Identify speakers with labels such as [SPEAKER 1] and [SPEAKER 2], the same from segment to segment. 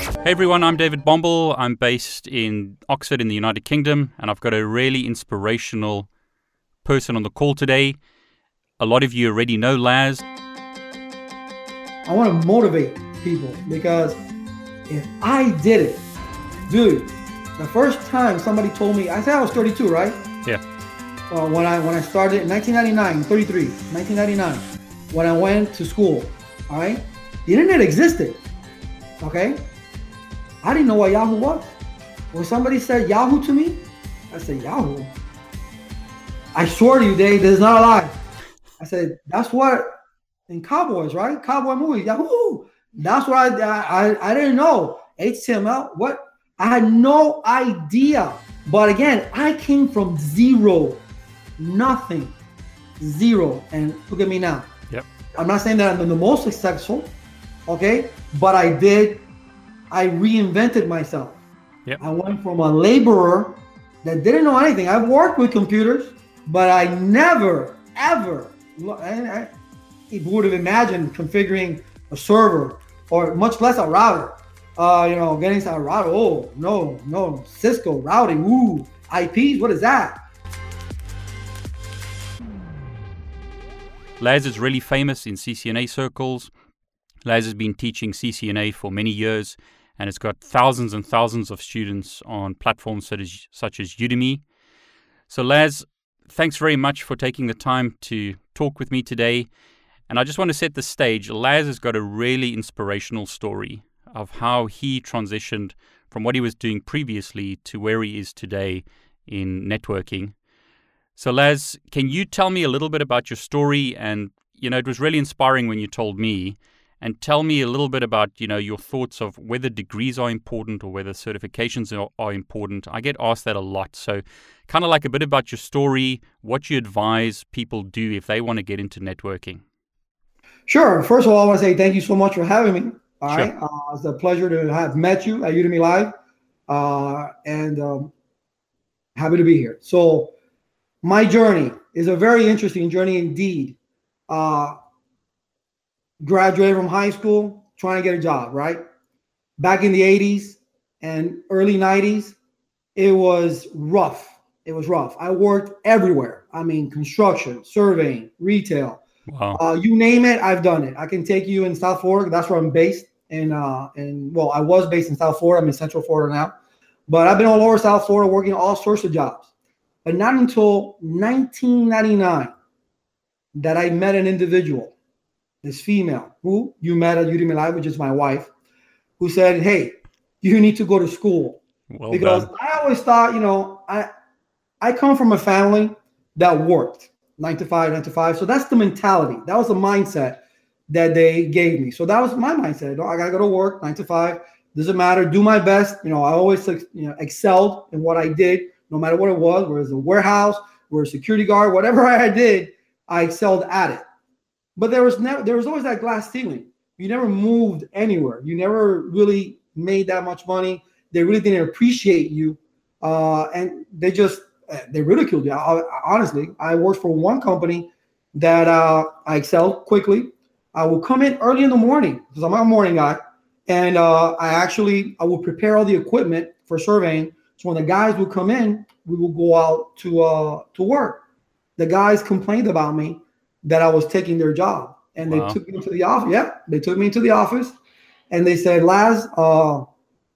[SPEAKER 1] Hey everyone, I'm David Bombal. I'm based in Oxford in the United Kingdom, and I've got a really inspirational person on the call today. A lot of you already know Laz.
[SPEAKER 2] I want to motivate people because if I did it, dude, the first time somebody told me, I said I was 32, right?
[SPEAKER 1] Yeah.
[SPEAKER 2] Well, when I when I started in 1999, 33, 1999, when I went to school, all right, the internet existed. Okay, I didn't know what Yahoo was. When somebody said Yahoo to me, I said Yahoo. I swear to you, Dave, this is not a lie. I said that's what in cowboys, right? Cowboy movies, Yahoo. That's what I I, I didn't know HTML. What I had no idea. But again, I came from zero, nothing, zero, and look at me now.
[SPEAKER 1] Yep.
[SPEAKER 2] I'm not saying that I'm the most successful, okay, but I did. I reinvented myself.
[SPEAKER 1] Yep.
[SPEAKER 2] I went from a laborer that didn't know anything. I've worked with computers, but I never, ever, I, I would have imagined configuring a server or much less a router. Uh, you know, getting a router. Oh no, no, Cisco routing. Ooh, IPs. What is that?
[SPEAKER 1] Laz is really famous in CCNA circles. Laz has been teaching CCNA for many years and it's got thousands and thousands of students on platforms such as, such as Udemy. So, Laz, thanks very much for taking the time to talk with me today. And I just want to set the stage. Laz has got a really inspirational story of how he transitioned from what he was doing previously to where he is today in networking. So, Laz, can you tell me a little bit about your story? And, you know, it was really inspiring when you told me. And tell me a little bit about, you know, your thoughts of whether degrees are important or whether certifications are, are important. I get asked that a lot. So, kind of like a bit about your story, what you advise people do if they want to get into networking.
[SPEAKER 2] Sure. First of all, I want to say thank you so much for having me. All
[SPEAKER 1] Sure.
[SPEAKER 2] right. Uh, it's a pleasure to have met you at Udemy Live, uh, and um, happy to be here. So, my journey is a very interesting journey indeed. Uh, graduated from high school, trying to get a job. Right back in the '80s and early '90s, it was rough. It was rough. I worked everywhere. I mean, construction, surveying, retail,
[SPEAKER 1] Wow.
[SPEAKER 2] uh, you name it, I've done it. I can take you in South Florida. That's where I'm based. And uh, and well, I was based in South Florida. I'm in Central Florida now, but I've been all over South Florida working all sorts of jobs. But not until 1999 that I met an individual, this female who you met at Udemy Live, which is my wife, who said, "Hey, you need to go to school."
[SPEAKER 1] well
[SPEAKER 2] because
[SPEAKER 1] done.
[SPEAKER 2] I always thought, you know, I I come from a family that worked nine to five, nine to five. So that's the mentality. That was the mindset that they gave me. So that was my mindset. I gotta go to work nine to five. Doesn't matter. Do my best. You know, I always you know excelled in what I did, no matter what it was. Whether it's a warehouse, or a security guard, whatever I did, I excelled at it. But there was never there was always that glass ceiling. You never moved anywhere. You never really made that much money. They really didn't appreciate you, uh, and they just uh, they ridiculed you. I, honestly, I worked for one company that uh, I excelled quickly. I will come in early in the morning because I'm a morning guy, and uh, I actually I will prepare all the equipment for surveying. So when the guys would come in, we will go out to uh, to work. The guys complained about me that I was taking their job, and
[SPEAKER 1] Wow.
[SPEAKER 2] they took me to the office. Yeah, they took me into the office, and they said, "Laz, uh,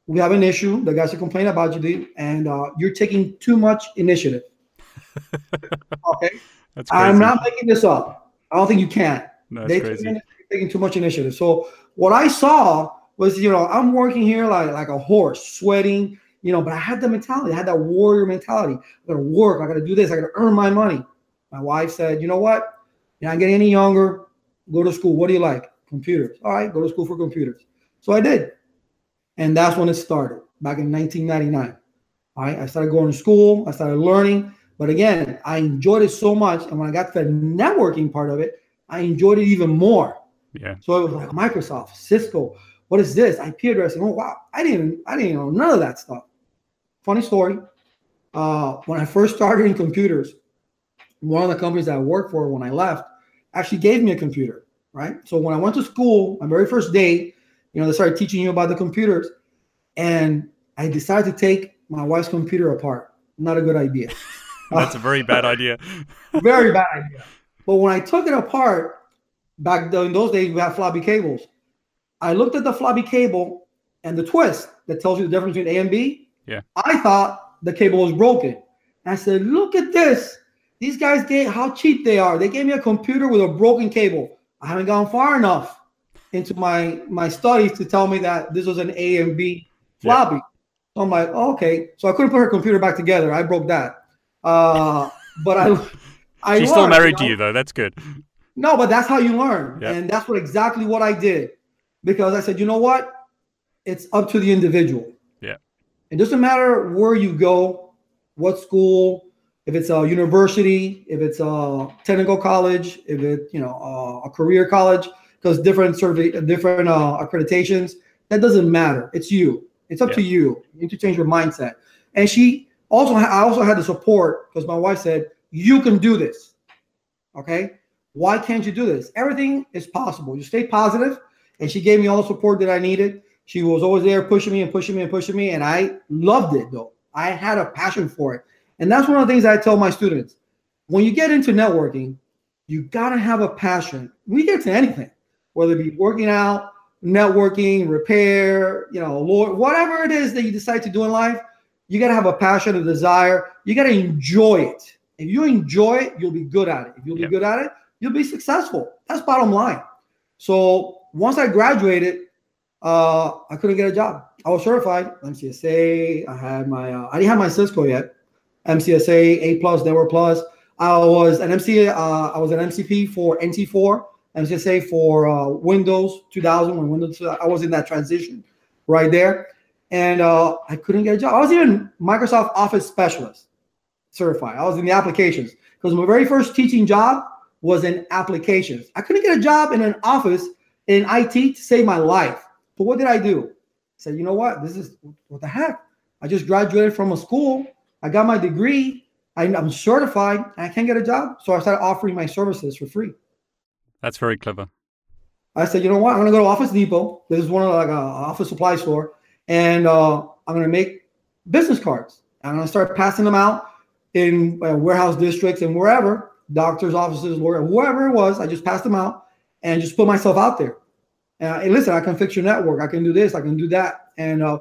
[SPEAKER 2] we have an issue. The guys are complaining about you, dude, and uh, you're taking too much initiative." okay,
[SPEAKER 1] That's crazy.
[SPEAKER 2] I'm not making this up. I don't think you can.
[SPEAKER 1] No,
[SPEAKER 2] they
[SPEAKER 1] crazy.
[SPEAKER 2] taking too much initiative. So what I saw was, you know, I'm working here like like a horse, sweating, you know, but I had the mentality. I had that warrior mentality. I gotta work. I gotta do this. I gotta earn my money. My wife said, you know what? You're not getting any younger. Go to school. What do you like? Computers. All right, go to school for computers. So I did. And that's when it started back in 1999. All right. I started going to school, I started learning. But again, I enjoyed it so much. And when I got to the networking part of it, I enjoyed it even more.
[SPEAKER 1] Yeah.
[SPEAKER 2] So it was like Microsoft, Cisco, what is this? IP addressing. Oh wow, I didn't I didn't know none of that stuff. Funny story. Uh, when I first started in computers, one of the companies that I worked for when I left actually gave me a computer. Right. So when I went to school, my very first day, you know, they started teaching you about the computers, and I decided to take my wife's computer apart. Not a good idea.
[SPEAKER 1] That's a very bad idea.
[SPEAKER 2] very bad idea. But when I took it apart, back in those days we had floppy cables. I looked at the floppy cable and the twist that tells you the difference between A and
[SPEAKER 1] B. Yeah.
[SPEAKER 2] I thought the cable was broken. I said, look at this. These guys gave how cheap they are. They gave me a computer with a broken cable. I haven't gone far enough into my my studies to tell me that this was an A and B floppy. Yeah. So I'm like, oh, okay. So I couldn't put her computer back together. I broke that. Uh, but I, I
[SPEAKER 1] she's learned, still married you know? to you though. That's good.
[SPEAKER 2] No, but that's how you learn, yep. and that's what exactly what I did because I said, you know what? It's up to the individual.
[SPEAKER 1] Yeah.
[SPEAKER 2] It doesn't matter where you go, what school, if it's a university, if it's a technical college, if it you know a career college, because different survey, different uh, accreditations. That doesn't matter. It's you. It's up yeah. to you. You need to change your mindset. And she also, I also had the support because my wife said, "You can do this." Okay. Why can't you do this? Everything is possible. You stay positive and she gave me all the support that I needed. She was always there pushing me and pushing me and pushing me, and I loved it though. I had a passion for it, and that's one of the things I tell my students. When you get into networking, you gotta have a passion. We get to anything, whether it be working out, networking, repair, you know, Lord, whatever it is that you decide to do in life, you gotta have a passion, a desire. You gotta enjoy it. If you enjoy it, you'll be good at it. If you'll be good at it, you'll be successful. That's bottom line. So once I graduated, uh, I couldn't get a job. I was certified MCSA. I had my uh, I didn't have my Cisco yet. MCSA A plus, Network plus. I was an MC. Uh, I was an MCP for NT4, MCSA for uh, Windows 2000 when Windows. I was in that transition right there, and uh, I couldn't get a job. I was even Microsoft Office specialist certified. I was in the applications because my very first teaching job was in applications. I couldn't get a job in an office in IT to save my life. But what did I do? I said, you know what? This is what the heck? I just graduated from a school. I got my degree. I, am certified and I can't get a job. So I started offering my services for free.
[SPEAKER 1] That's very clever.
[SPEAKER 2] I said, you know what? I'm going to go to Office Depot. This is one of like a office supply store. And uh, I'm going to make business cards. I'm going to start passing them out in uh, warehouse districts and wherever, doctors' offices, lawyer, whoever it was. I just passed them out and just put myself out there. Uh, and listen, I can fix your network. I can do this. I can do that. And uh,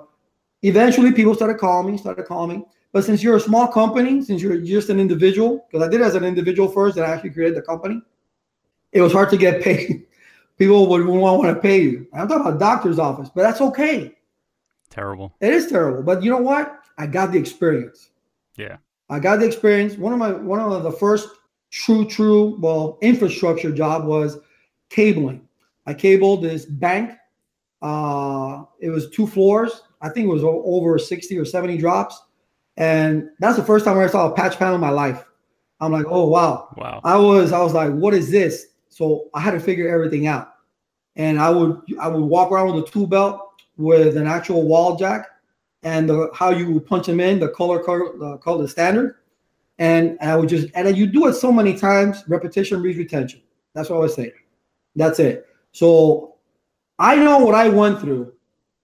[SPEAKER 2] eventually, people started calling me, started calling me. But since you're a small company, since you're just an individual, because I did as an individual first, and I actually created the company, it was hard to get paid. people would not want to pay you. I'm talking about doctor's office, but that's okay.
[SPEAKER 1] Terrible.
[SPEAKER 2] It is terrible, but you know what? I got the experience.
[SPEAKER 1] Yeah.
[SPEAKER 2] I got the experience. One of my one of the first true true well infrastructure job was cabling. I cabled this bank. Uh, it was two floors. I think it was over 60 or 70 drops. And that's the first time I ever saw a patch panel in my life. I'm like, oh wow.
[SPEAKER 1] Wow.
[SPEAKER 2] I was I was like, what is this? So I had to figure everything out. And I would I would walk around with a tool belt with an actual wall jack and the, how you would punch them in, the color color the color standard. And I would just and you do it so many times, repetition breeds retention. That's what I was saying. That's it. So I know what I went through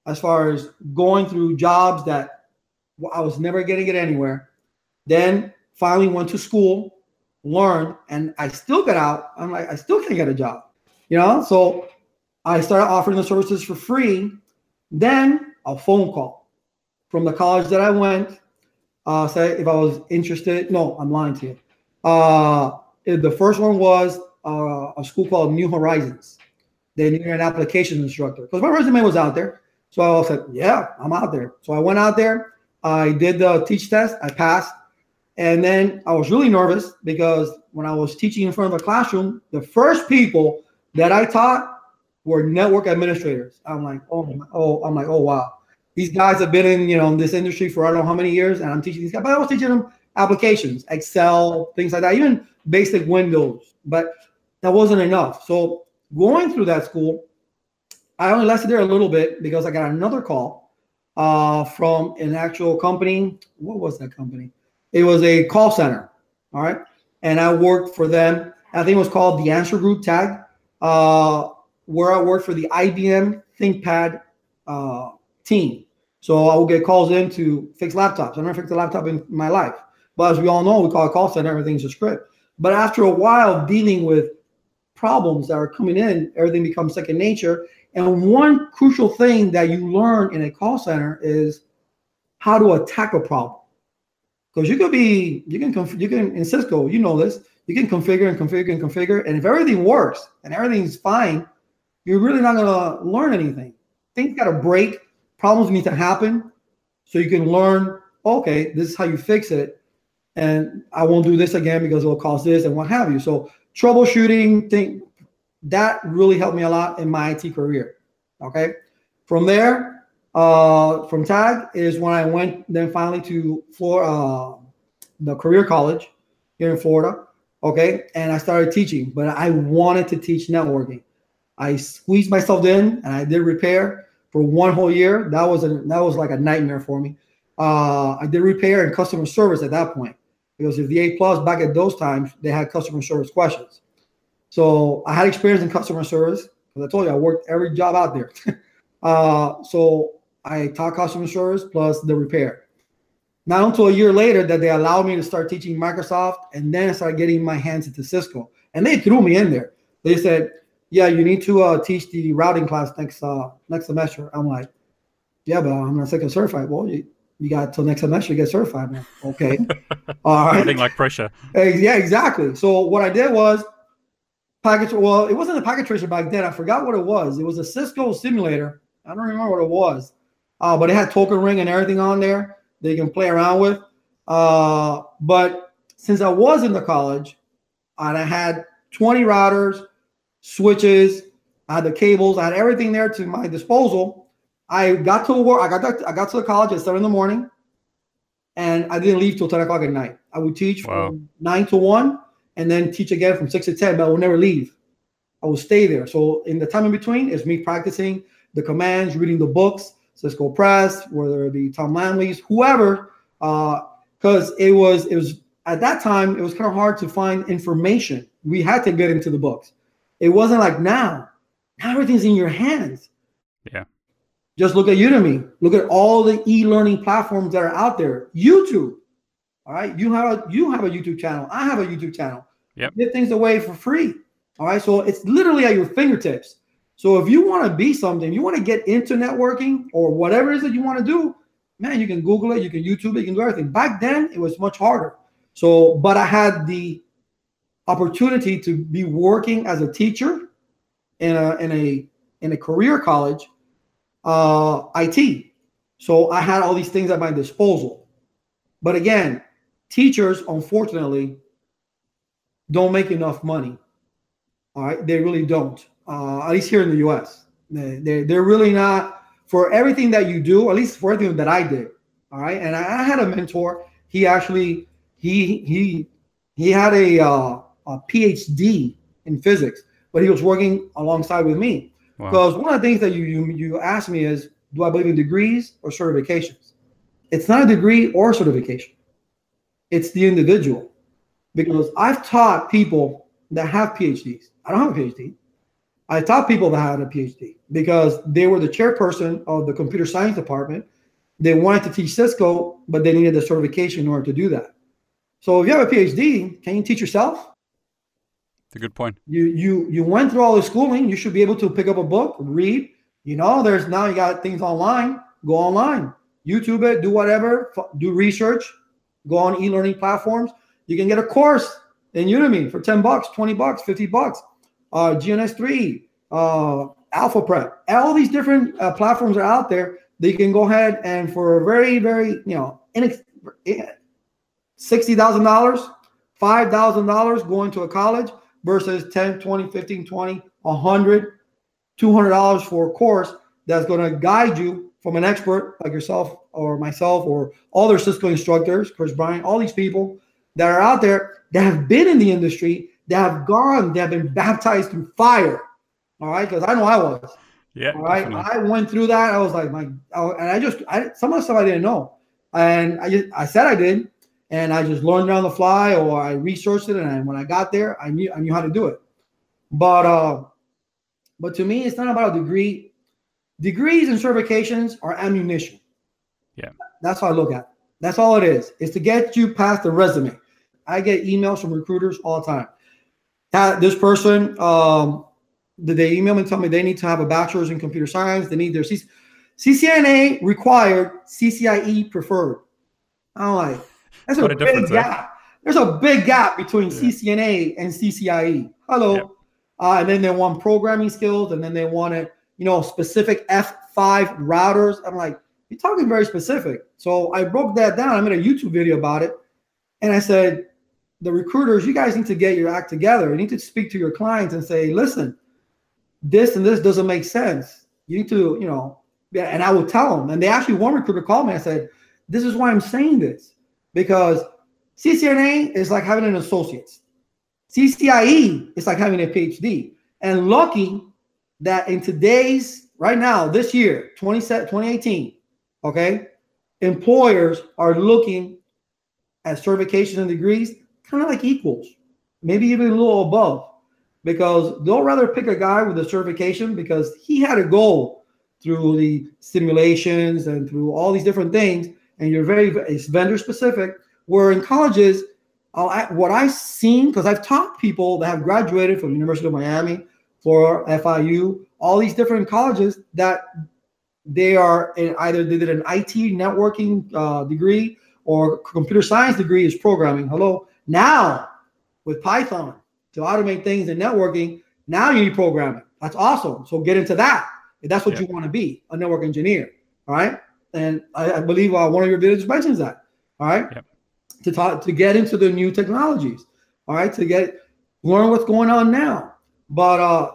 [SPEAKER 2] as far as going through jobs that I was never getting it anywhere. Then finally went to school, learned, and I still got out. I'm like, I still can't get a job. You know, so I started offering the services for free. Then a phone call from the college that I went. Uh, say if I was interested. No, I'm lying to you. Uh, the first one was uh, a school called New Horizons. They needed an application instructor because my resume was out there. So I said, yeah, I'm out there. So I went out there. I did the teach test. I passed. And then I was really nervous because when I was teaching in front of a classroom, the first people that I taught were network administrators. I'm like, oh, oh, I'm like, oh wow. these guys have been in you know this industry for I don't know how many years, and I'm teaching these guys. But I was teaching them applications, Excel, things like that, even basic Windows. But that wasn't enough. So going through that school, I only lasted there a little bit because I got another call uh, from an actual company. What was that company? It was a call center. All right. And I worked for them. I think it was called the Answer Group Tag, uh, where I worked for the IBM ThinkPad uh, team. So I would get calls in to fix laptops. I never fixed a laptop in my life. But as we all know, we call a call center, everything's a script. But after a while dealing with problems that are coming in, everything becomes second nature. And one crucial thing that you learn in a call center is how to attack a problem. Because you could be, you can, conf- you can in Cisco, you know this, you can configure and configure and configure. And if everything works and everything's fine, you're really not gonna learn anything. Things gotta break, problems need to happen so you can learn, okay, this is how you fix it. And I won't do this again because it will cause this and what have you. So troubleshooting thing that really helped me a lot in my IT career. Okay. From there, uh, from TAG is when I went then finally to Florida, uh, the career college here in Florida. Okay. And I started teaching, but I wanted to teach networking. I squeezed myself in and I did repair for one whole year. That was a that was like a nightmare for me. Uh, I did repair and customer service at that point because if the A plus back at those times they had customer service questions. So I had experience in customer service because I told you I worked every job out there. uh, so I taught customer service plus the repair. Not until a year later that they allowed me to start teaching Microsoft, and then I started getting my hands into Cisco, and they threw me in there. They said, "Yeah, you need to uh, teach the routing class next uh, next semester." I'm like, "Yeah, but I'm not second certified." Well, you, you got till next semester to get certified, man. Okay,
[SPEAKER 1] all right. Nothing like pressure.
[SPEAKER 2] Yeah, exactly. So what I did was package. Well, it wasn't a packet tracer back then. I forgot what it was. It was a Cisco simulator. I don't remember what it was, uh, but it had token ring and everything on there that you can play around with. Uh, but since I was in the college and I had 20 routers, switches, I had the cables, I had everything there to my disposal. I got to work. I got to, I got to the college at seven in the morning, and I didn't leave till 10 o'clock at night. I would teach wow. from nine to one and then teach again from six to 10, but I will never leave. I will stay there. So in the time in between is me practicing the commands, reading the books, Cisco Press, whether it be Todd Lammle's, whoever, because uh, it was it was at that time it was kind of hard to find information. We had to get into the books. It wasn't like now. Now everything's in your hands.
[SPEAKER 1] Yeah.
[SPEAKER 2] Just look at Udemy. Look at all the e-learning platforms that are out there. YouTube. All right. You have a you have a YouTube channel. I have a YouTube channel.
[SPEAKER 1] Yep.
[SPEAKER 2] Give things away for free. All right. So it's literally at your fingertips. So if you want to be something, you want to get into networking or whatever it is that you want to do, man, you can Google it, you can YouTube it, you can do everything. Back then, it was much harder. So, but I had the opportunity to be working as a teacher in a in a in a career college, uh, IT. So I had all these things at my disposal. But again, teachers, unfortunately, don't make enough money. All right, they really don't. Uh, at least here in the U.S., they, they they're really not for everything that you do. At least for everything that I did. All right, and I, I had a mentor. He actually he he he had a, uh, a PhD in physics, but he was working alongside with me. Wow. Because one of the things that you you you asked me is, do I believe in degrees or certifications? It's not a degree or certification. It's the individual because I've taught people that have PhDs. I don't have a PhD. I taught people that had a PhD because they were the chairperson of the computer science department. They wanted to teach Cisco, but they needed the certification in order to do that. So if you have a PhD, can you teach yourself?
[SPEAKER 1] It's a good point.
[SPEAKER 2] You you you went through all the schooling. You should be able to pick up a book, read. You know, there's now you got things online. Go online, YouTube it, do whatever, do research, go on e-learning platforms. You can get a course in Udemy for 10 bucks, 20 bucks, 50 bucks. Uh, GNS3, uh, Alpha Prep, all these different uh, platforms are out there that you can go ahead and for a very, very, you know, inex- $60,000, $5,000 going to a college versus 10, 20, 15, 20, 100, $200 for a course that's going to guide you from an expert like yourself or myself or all Cisco instructors, Chris Bryant, all these people that are out there that have been in the industry, that have gone, that have been baptized through fire. All right, because I know I was.
[SPEAKER 1] Yeah.
[SPEAKER 2] All right. Definitely. I went through that. I was like, my, and I just, I, some of the stuff I didn't know. And I just, I said I did. And I just learned on the fly or I researched it. And when I got there, I knew, I knew how to do it. But, uh, but to me, it's not about a degree. Degrees and certifications are ammunition.
[SPEAKER 1] Yeah.
[SPEAKER 2] That's how I look at it. That's all it is. It's to get you past the resume. I get emails from recruiters all the time. That this person, um, did they email me and tell me they need to have a bachelor's in computer science? They need their CCNA required, CCIE preferred. I'm like, that's a, a big gap. There's a big gap between yeah. CCNA and CCIE. Hello. Yeah. Uh, and then they want programming skills, and then they wanted, you know, specific F5 routers. I'm like, you're talking very specific. So I broke that down. I made a YouTube video about it. And I said, the recruiters, you guys need to get your act together. You need to speak to your clients and say, listen, this and this doesn't make sense. You need to, you know, and I would tell them. And they actually, one recruiter called me and said, this is why I'm saying this because CCNA is like having an associate's. CCIE is like having a PhD. And lucky that in today's, right now, this year, 2018, okay, employers are looking at certifications and degrees kind of like equals, maybe even a little above because they'll rather pick a guy with a certification because he had a goal through the simulations and through all these different things and you're very it's vendor specific where in colleges I'll, what i've seen because i've taught people that have graduated from university of miami for fiu all these different colleges that they are in either they did an it networking uh, degree or computer science degree is programming. Hello now with python to automate things in networking. Now you need programming. That's awesome. So get into that. If that's what yeah. you want to be, a network engineer. All right. And I, I believe uh, one of your videos mentions that. All right. To talk to get into the new technologies. All right. To get learn what's going on now. But uh,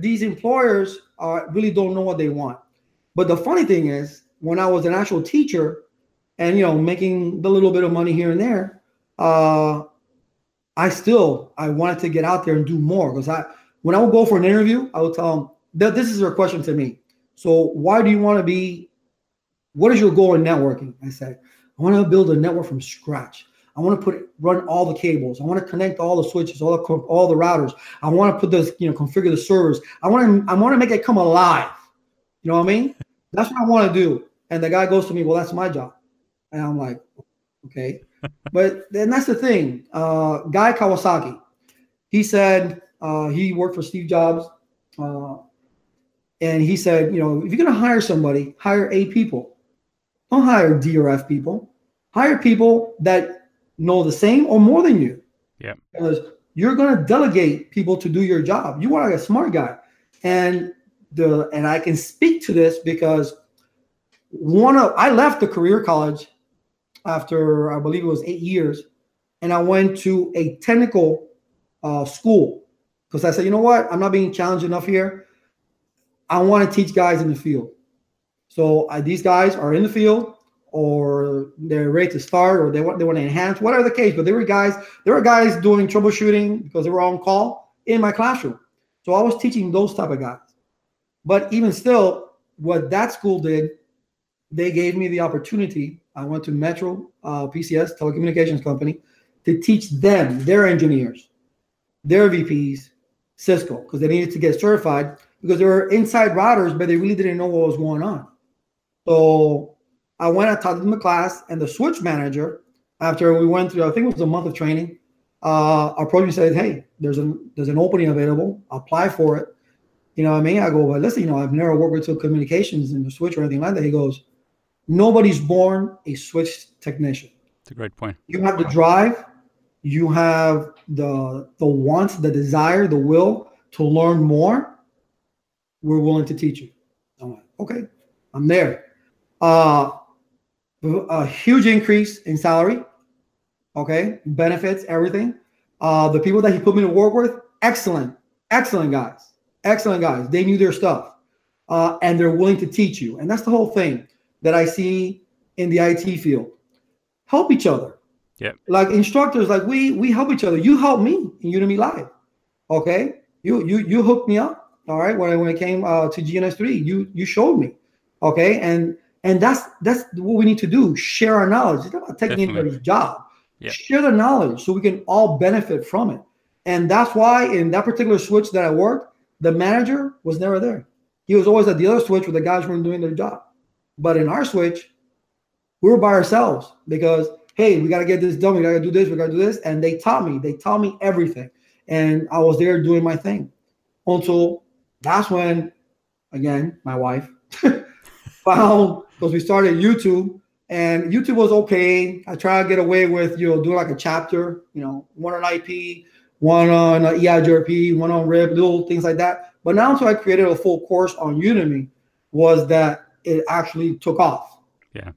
[SPEAKER 2] these employers uh, really don't know what they want. But the funny thing is, when I was an actual teacher, and you know, making the little bit of money here and there, uh, I still I wanted to get out there and do more because I when I would go for an interview, I would tell them that this is their question to me. So why do you want to be? What is your goal in networking? I said I want to build a network from scratch. I want to put run all the cables. I want to connect all the switches, all the all the routers. I want to put those, you know, configure the servers. I want to I want to make it come alive. You know what I mean? That's what I want to do. And the guy goes to me, well, that's my job. And I'm like, okay but then that's the thing. Uh, Guy Kawasaki, he said uh, he worked for Steve Jobs, uh, and he said, you know, if you're going to hire somebody, hire A people. Don't hire D or F people. Hire people that know the same or more than you.
[SPEAKER 1] Yeah.
[SPEAKER 2] Because you're going to delegate people to do your job. You want a smart guy, and the and I can speak to this because one of I left the career college after I believe it was eight years, and I went to a technical uh, school because I said, you know what, I'm not being challenged enough here. I want to teach guys in the field. So uh, these guys are in the field, or they're ready to start, or they want they want to enhance, whatever the case. But there were guys, there were guys doing troubleshooting because they were on call in my classroom. So I was teaching those type of guys. But even still, what that school did, they gave me the opportunity I went to Metro uh, PCS, telecommunications company, to teach them, their engineers, their VPs, Cisco, because they needed to get certified because they were inside routers, but they really didn't know what was going on. So I went, I taught them a class, and the switch manager, after we went through, I think it was a month of training, uh, approached me and said, Hey, there's an there's an opening available, apply for it. You know what I mean? I go, well, listen, you know, I've never worked with telecommunications in the switch or anything like that. He goes, nobody's born a switch technician.
[SPEAKER 1] It's a great point.
[SPEAKER 2] You have the drive, you have the the want, the desire, the will to learn more. We're willing to teach you. I'm like, okay, I'm there. Uh, a huge increase in salary. Okay, benefits, everything. Uh, the people that he put me to work with, excellent, excellent guys, excellent guys. They knew their stuff. uh, and they're willing to teach you. And that's the whole thing that I see in the IT field. Help each other.
[SPEAKER 1] Yeah.
[SPEAKER 2] Like instructors, like we we help each other. You help me in Udemy Live. Okay. You you you hooked me up. All right. When I when it came uh, to GNS3, you you showed me. Okay. And and that's that's what we need to do. Share our knowledge. It's not about taking
[SPEAKER 1] Definitely.
[SPEAKER 2] anybody's job.
[SPEAKER 1] Yeah.
[SPEAKER 2] Share the knowledge so we can all benefit from it. And that's why in that particular switch that I worked, the manager was never there. He was always at the other switch where the guys weren't doing their job. But in our switch, we were by ourselves because hey, we got to get this done. We got to do this. We got to do this. And they taught me. They taught me everything. And I was there doing my thing until that's when, again, my wife found because we started YouTube and YouTube was okay. I tried to get away with you know doing like a chapter, you know, one on IP, one on uh, EIGRP, one on RIP, little things like that. But now until I created a full course on Udemy, was that it actually took off.
[SPEAKER 1] Yeah.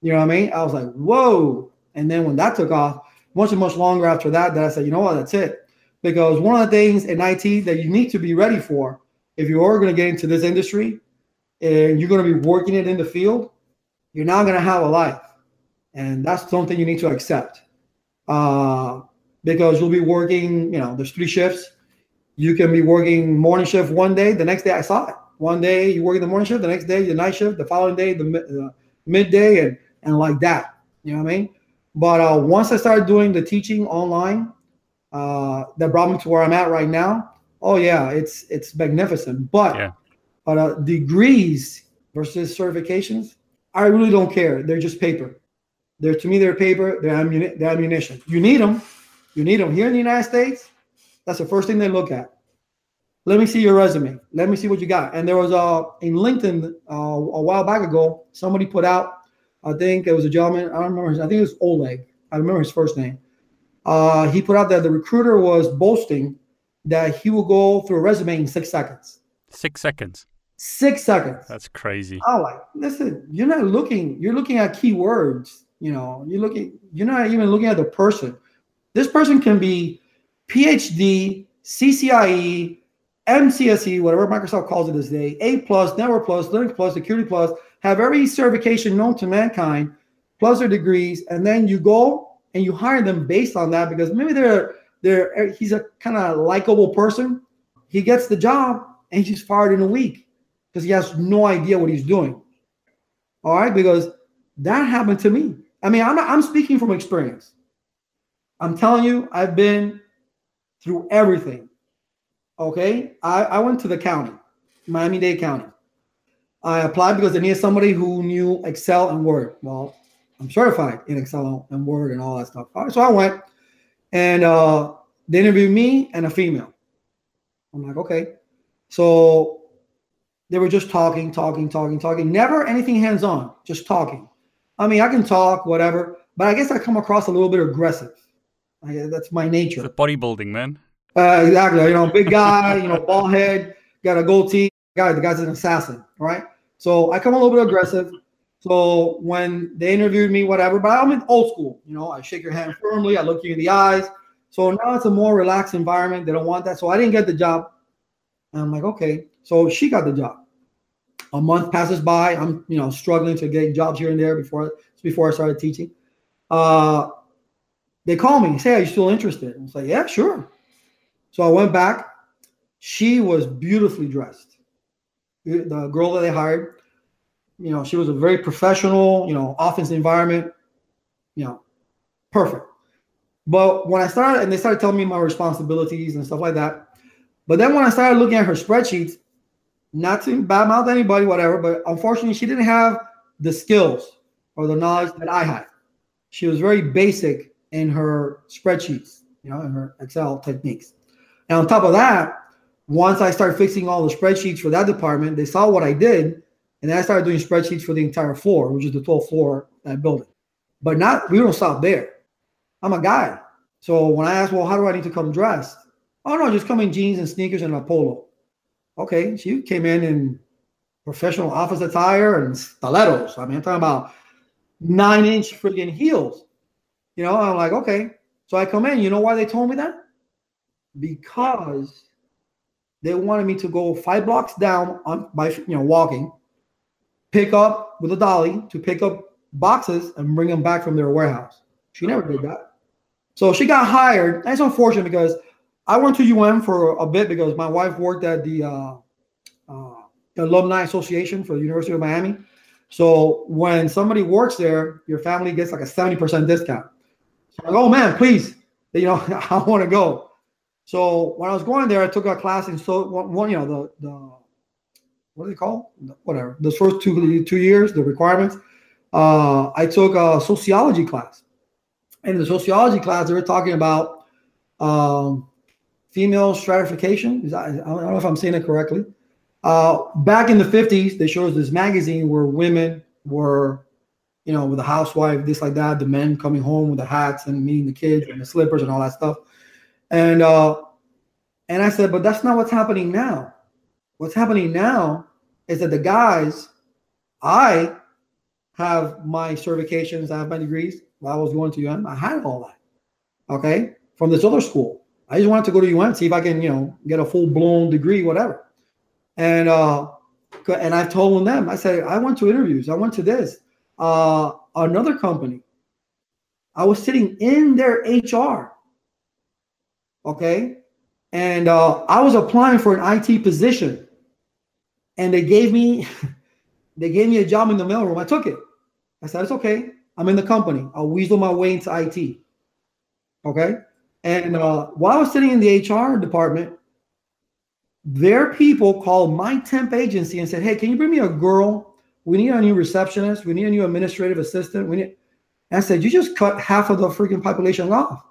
[SPEAKER 2] You know what I mean? I was like, whoa. And then when that took off, much and much longer after that, that I said, you know what, that's it. Because one of the things in IT that you need to be ready for, if you are going to get into this industry and you're going to be working it in the field, you're not going to have a life. And that's something you need to accept. Uh, because you'll be working, you know, there's three shifts. You can be working morning shift one day, the next day I saw it. One day you work working the morning shift, the next day the night shift, the following day the, the midday, and and like that. You know what I mean? But uh, once I started doing the teaching online, uh, that brought me to where I'm at right now. Oh yeah, it's it's magnificent. But
[SPEAKER 1] Yeah.
[SPEAKER 2] but uh, degrees versus certifications, I really don't care. They're just paper. They're to me they're paper. They're, ammuni- they're ammunition. You need them. You need them here in the United States. That's the first thing they look at. Let me see your resume. Let me see what you got. And there was a in LinkedIn uh, a while back ago. Somebody put out. I think it was a gentleman. I don't remember. His, I think it was Oleg. I remember his first name. Uh, he put out that the recruiter was boasting that he will go through a resume in six seconds.
[SPEAKER 1] Six seconds.
[SPEAKER 2] Six seconds.
[SPEAKER 1] That's crazy.
[SPEAKER 2] Oh, like listen, you're not looking. You're looking at keywords. You know, you're looking. You're not even looking at the person. This person can be PhD, CCIE, MCSE, whatever Microsoft calls it this day, A plus, Network plus, Linux plus, Security plus, have every certification known to mankind, plus their degrees, and then you go and you hire them based on that because maybe they're they're he's a kind of likable person. He gets the job and he's fired in a week because he has no idea what he's doing. All right, because that happened to me. I mean, I'm I'm speaking from experience. I'm telling you, I've been through everything. Okay, I, I went to the county, Miami Dade County. I applied because they needed somebody who knew Excel and Word. Well, I'm certified in Excel and Word and all that stuff. So I went, and uh, they interviewed me and a female. I'm like, okay. So they were just talking, talking, talking, talking. Never anything hands on, just talking. I mean, I can talk, whatever, but I guess I come across a little bit aggressive. I, that's my nature.
[SPEAKER 1] It's bodybuilding, man.
[SPEAKER 2] Uh, exactly. You know, big guy, you know, bald head, got a goatee. Guy, the guy's an assassin, right? So I come a little bit aggressive. So when they interviewed me, whatever, but I'm in old school. You know, I shake your hand firmly, I look you in the eyes. So now it's a more relaxed environment. They don't want that. So I didn't get the job. And I'm like, okay. So she got the job. A month passes by. I'm, you know, struggling to get jobs here and there before before I started teaching. Uh, they call me, say, "Are you still interested?" I was like, "Yeah, sure." So I went back. She was beautifully dressed. The girl that they hired, you know, she was a very professional, you know, office environment, you know, perfect. But when I started, and they started telling me my responsibilities and stuff like that. But then when I started looking at her spreadsheets, not to badmouth anybody, whatever, but unfortunately, she didn't have the skills or the knowledge that I had. She was very basic in her spreadsheets, you know, in her Excel techniques. And on top of that, once I started fixing all the spreadsheets for that department, they saw what I did, and I started doing spreadsheets for the entire floor, which is the 12th floor that building. But not we don't stop there. I'm a guy. So when I asked, well, how do I need to come dressed? Oh no, just come in jeans and sneakers and a polo. Okay, she came in in professional office attire and stilettos. I mean, I'm talking about nine inch freaking heels. You know, I'm like, okay. So I come in. You know why they told me that? Because they wanted me to go five blocks down on by you know walking, pick up with a dolly to pick up boxes and bring them back from their warehouse. She never did that. So she got hired. That's unfortunate because I went to UM for a bit because my wife worked at the uh, uh, Alumni Association for the University of Miami. So when somebody works there, your family gets like a 70% discount. So like, oh man, please, you know, I want to go. So when I was going there, I took a class in so one, you know, the the what do they call whatever the first two two years, the requirements. Uh, I took a sociology class, and in the sociology class, they were talking about um, female stratification. I don't know if I'm saying it correctly. Uh, back in the 50s, they showed us this magazine where women were, you know, with a housewife, this like that, the men coming home with the hats and meeting the kids and the slippers and all that stuff. And uh, and I said, but that's not what's happening now. What's happening now is that the guys, I have my certifications, I have my degrees. I was going to UM, I had all that. Okay, from this other school. I just wanted to go to UM, see if I can, you know, get a full blown degree, whatever. And uh, and I've told them, I said, I went to interviews, I went to this. Uh, another company, I was sitting in their HR. Okay. And uh, I was applying for an IT position. And they gave me they gave me a job in the mailroom. I took it. I said, it's okay. I'm in the company. I'll weasel my way into IT. Okay. And uh, while I was sitting in the HR department, their people called my temp agency and said, "Hey, can you bring me a girl? We need a new receptionist. We need a new administrative assistant. We need." And I said, "You just cut half of the freaking population off.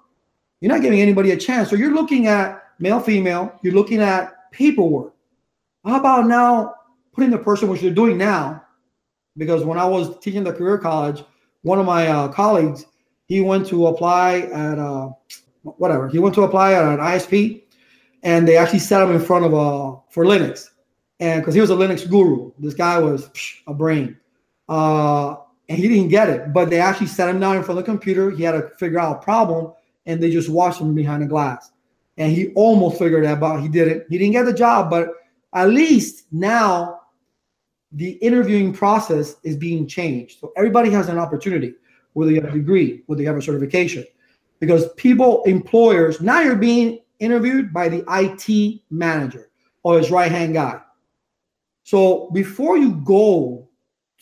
[SPEAKER 2] You're not giving anybody a chance. So you're looking at male, female. You're looking at paperwork. How about now putting the person which they're doing now? Because when I was teaching the career college, one of my uh, colleagues he went to apply at uh, whatever. He went to apply at an ISP and they actually set him in front of a uh, for Linux, and because he was a Linux guru, this guy was psh, a brain, uh, and he didn't get it. But they actually set him down in front of the computer. He had to figure out a problem, and they just watched him behind the glass, and he almost figured it out. He didn't. He didn't get the job, but at least now the interviewing process is being changed. So everybody has an opportunity, whether you have a degree, whether you have a certification, because people, employers, now you're being interviewed by the IT manager or his right hand guy. So before you go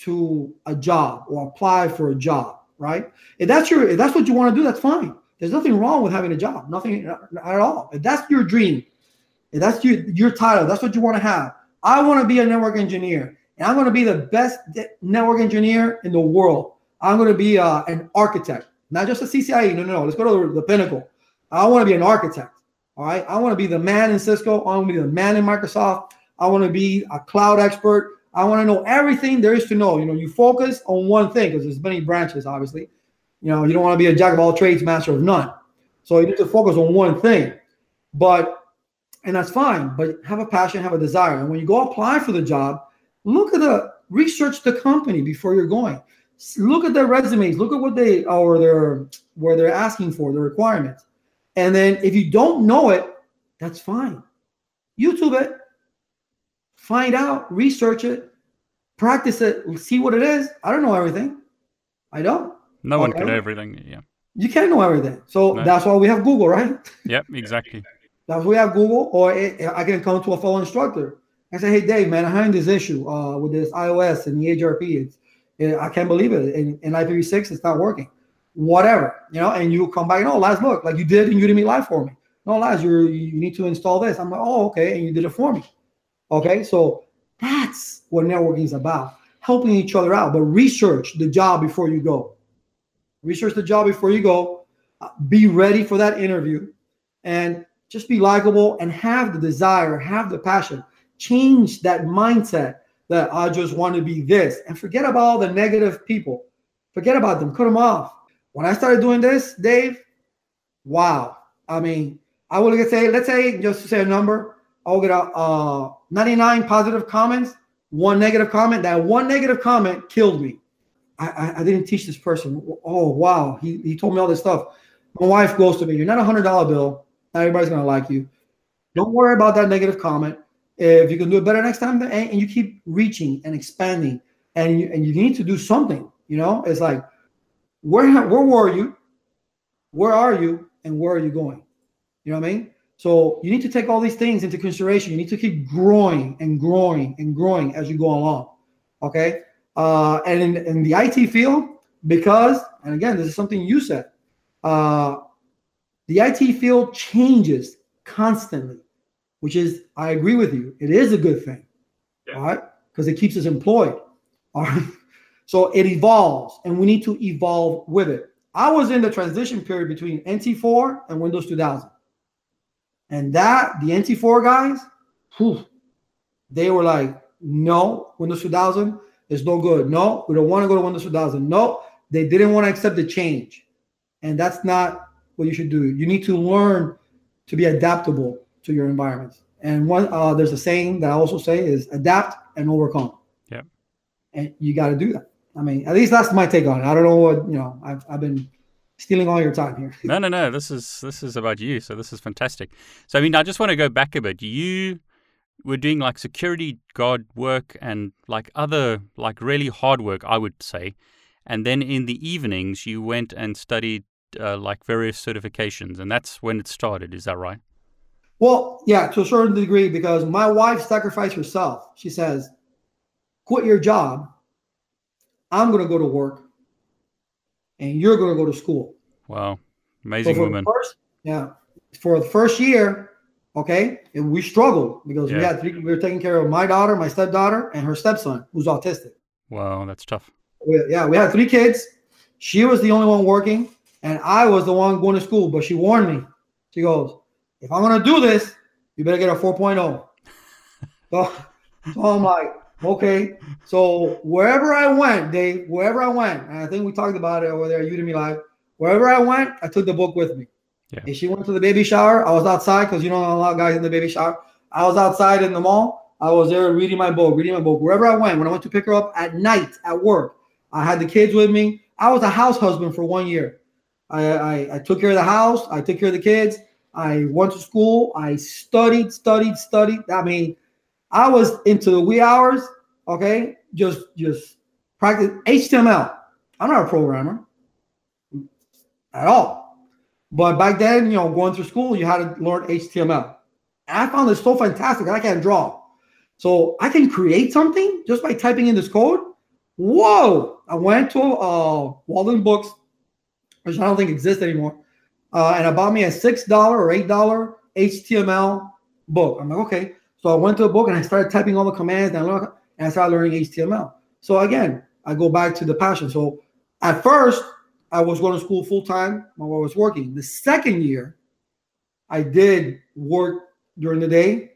[SPEAKER 2] to a job or apply for a job, right? If that's your if that's what you want to do, that's fine. There's nothing wrong with having a job, nothing at all. If that's your dream, if that's your your title, that's what you want to have. I want to be a network engineer, and I'm going to be the best network engineer in the world. I'm going to be uh, an architect, not just a CCIE. No, no, no. Let's go to the, the pinnacle. I want to be an architect. All right. I want to be the man in Cisco. I want to be the man in Microsoft. I want to be a cloud expert. I want to know everything there is to know. You know, you focus on one thing because there's many branches, obviously. You know, you don't want to be a jack of all trades, master of none. So you need to focus on one thing. But and that's fine, but have a passion, have a desire. And when you go apply for the job, look at the research the company before you're going. Look at their resumes, look at what they uh, or their where they're asking for, the requirements. And then if you don't know it, that's fine. YouTube it, find out, research it, practice it, see what it is. I don't know everything. I don't.
[SPEAKER 1] No one can know everything. Yeah.
[SPEAKER 2] You can't know everything. So no. that's why we have Google, right?
[SPEAKER 1] Yep, exactly.
[SPEAKER 2] that's why we have Google, or I can come to a fellow instructor and say, "Hey, Dave, man, I'm having this issue uh, with this iOS and the HRP. It's, it, I can't believe it. In, in IPv6, it's not working whatever, you know, and you come back, no, Laz look, like you did in Udemy Live for me. No, Laz you you need to install this. I'm like, oh, okay, and you did it for me. Okay, so that's what networking is about, helping each other out. But research the job before you go. Research the job before you go. Uh, be ready for that interview, and just be likable and have the desire, have the passion. Change that mindset that I just want to be this, and forget about all the negative people. Forget about them. Cut them off when I started doing this, Dave, wow. I mean, I will say, let's say, just to say a number, I'll get a uh, 99 positive comments, one negative comment. That one negative comment killed me. I, I, didn't teach this person. Oh, wow. He, he told me all this stuff. My wife goes to me, You're not a $100 bill. Not everybody's going to like you. Don't worry about that negative comment. If you can do it better next time, and you keep reaching and expanding, and you, and you need to do something. You know, it's like, where where were you? Where are you? And where are you going? You know what I mean? So you need to take all these things into consideration. You need to keep growing and growing and growing as you go along. Okay. Uh, and in, in the IT field, because, and again, this is something you said, uh, the IT field changes constantly, which is, I agree with you, it is a good thing. Yeah. All right. Because it keeps us employed. All right. So it evolves and we need to evolve with it. I was in the transition period between NT4 and Windows 2000. And that, the NT4 guys, whew, they were like, no, Windows 2000 is no good. No, we don't want to go to Windows 2000. No, they didn't want to accept the change. And that's not what you should do. You need to learn to be adaptable to your environments. And one, uh, there's a saying that I also say is adapt and overcome.
[SPEAKER 1] Yeah.
[SPEAKER 2] And you got to do that. I mean, at least that's my take on it. I don't know what, you know, I've, I've been stealing all your time here.
[SPEAKER 1] no, no, no. This is this is about you. So this is fantastic. So I mean, I just want to go back a bit. You were doing like security guard work and like other like really hard work, I would say. And then in the evenings, you went and studied uh, like various certifications, and that's when it started. Is that right?
[SPEAKER 2] Well, yeah, to a certain degree, because my wife sacrificed herself. She says, "Quit your job. I'm going to go to work and you're going to go to school.
[SPEAKER 1] Wow, amazing so woman.
[SPEAKER 2] First, yeah, for the first year, okay, and we struggled because yeah. we had three, we were taking care of my daughter, my stepdaughter, and her stepson who's autistic.
[SPEAKER 1] Wow, that's tough.
[SPEAKER 2] We, yeah, we had three kids. She was the only one working, and I was the one going to school. But she warned me. She goes, "If I'm going to do this, you better get a 4.0." so, so I'm like, Okay. So wherever I went, Dave, wherever I went, and I think we talked about it over there at Udemy Live, wherever I went, I took the book with me. Yeah. If she went to the baby shower, I was outside because you know a lot of guys in the baby shower. I was outside in the mall. I was there reading my book, reading my book. Wherever I went, when I went to pick her up at night at work, I had the kids with me. I was a house husband for one year. I, I, I took care of the house. I took care of the kids. I went to school. I studied, studied, studied. I mean, I was into the wee hours, okay, just just practice HTML. I'm not a programmer at all. But back then, you know, going through school, you had to learn HTML. And I found this so fantastic. I can't draw. So I can create something just by typing in this code. Whoa! I went to uh, Walden Books, which I don't think exists anymore, uh, and I bought me a six dollar or eight dollar HTML book. I'm like, okay. So I went to a book and I started typing all the commands and I learned, and I started learning HTML. So again, I go back to the passion. So at first, I was going to school full time while I was working. The second year, I did work during the day,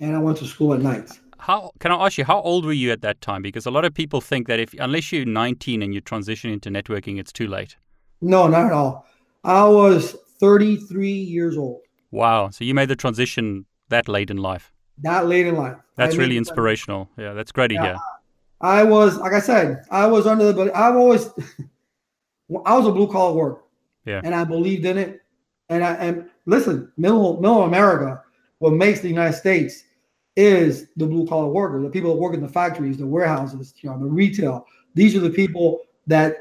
[SPEAKER 2] and I went to school at night.
[SPEAKER 1] How can I ask you? How old were you at that time? Because a lot of people think that if unless you're 19 and you transition into networking, it's too late.
[SPEAKER 2] No, not at all. I was 33 years old.
[SPEAKER 1] Wow! So you made the transition that late in life
[SPEAKER 2] that late in life.
[SPEAKER 1] That's I really inspirational. Yeah, that's great to yeah, hear.
[SPEAKER 2] I was, like I said, I was under the, I've always, I was a blue collar worker.
[SPEAKER 1] Yeah.
[SPEAKER 2] And I believed in it. And I, and listen, middle, middle America, what makes the United States is the blue collar worker, the people that work in the factories, the warehouses, you know, the retail. These are the people that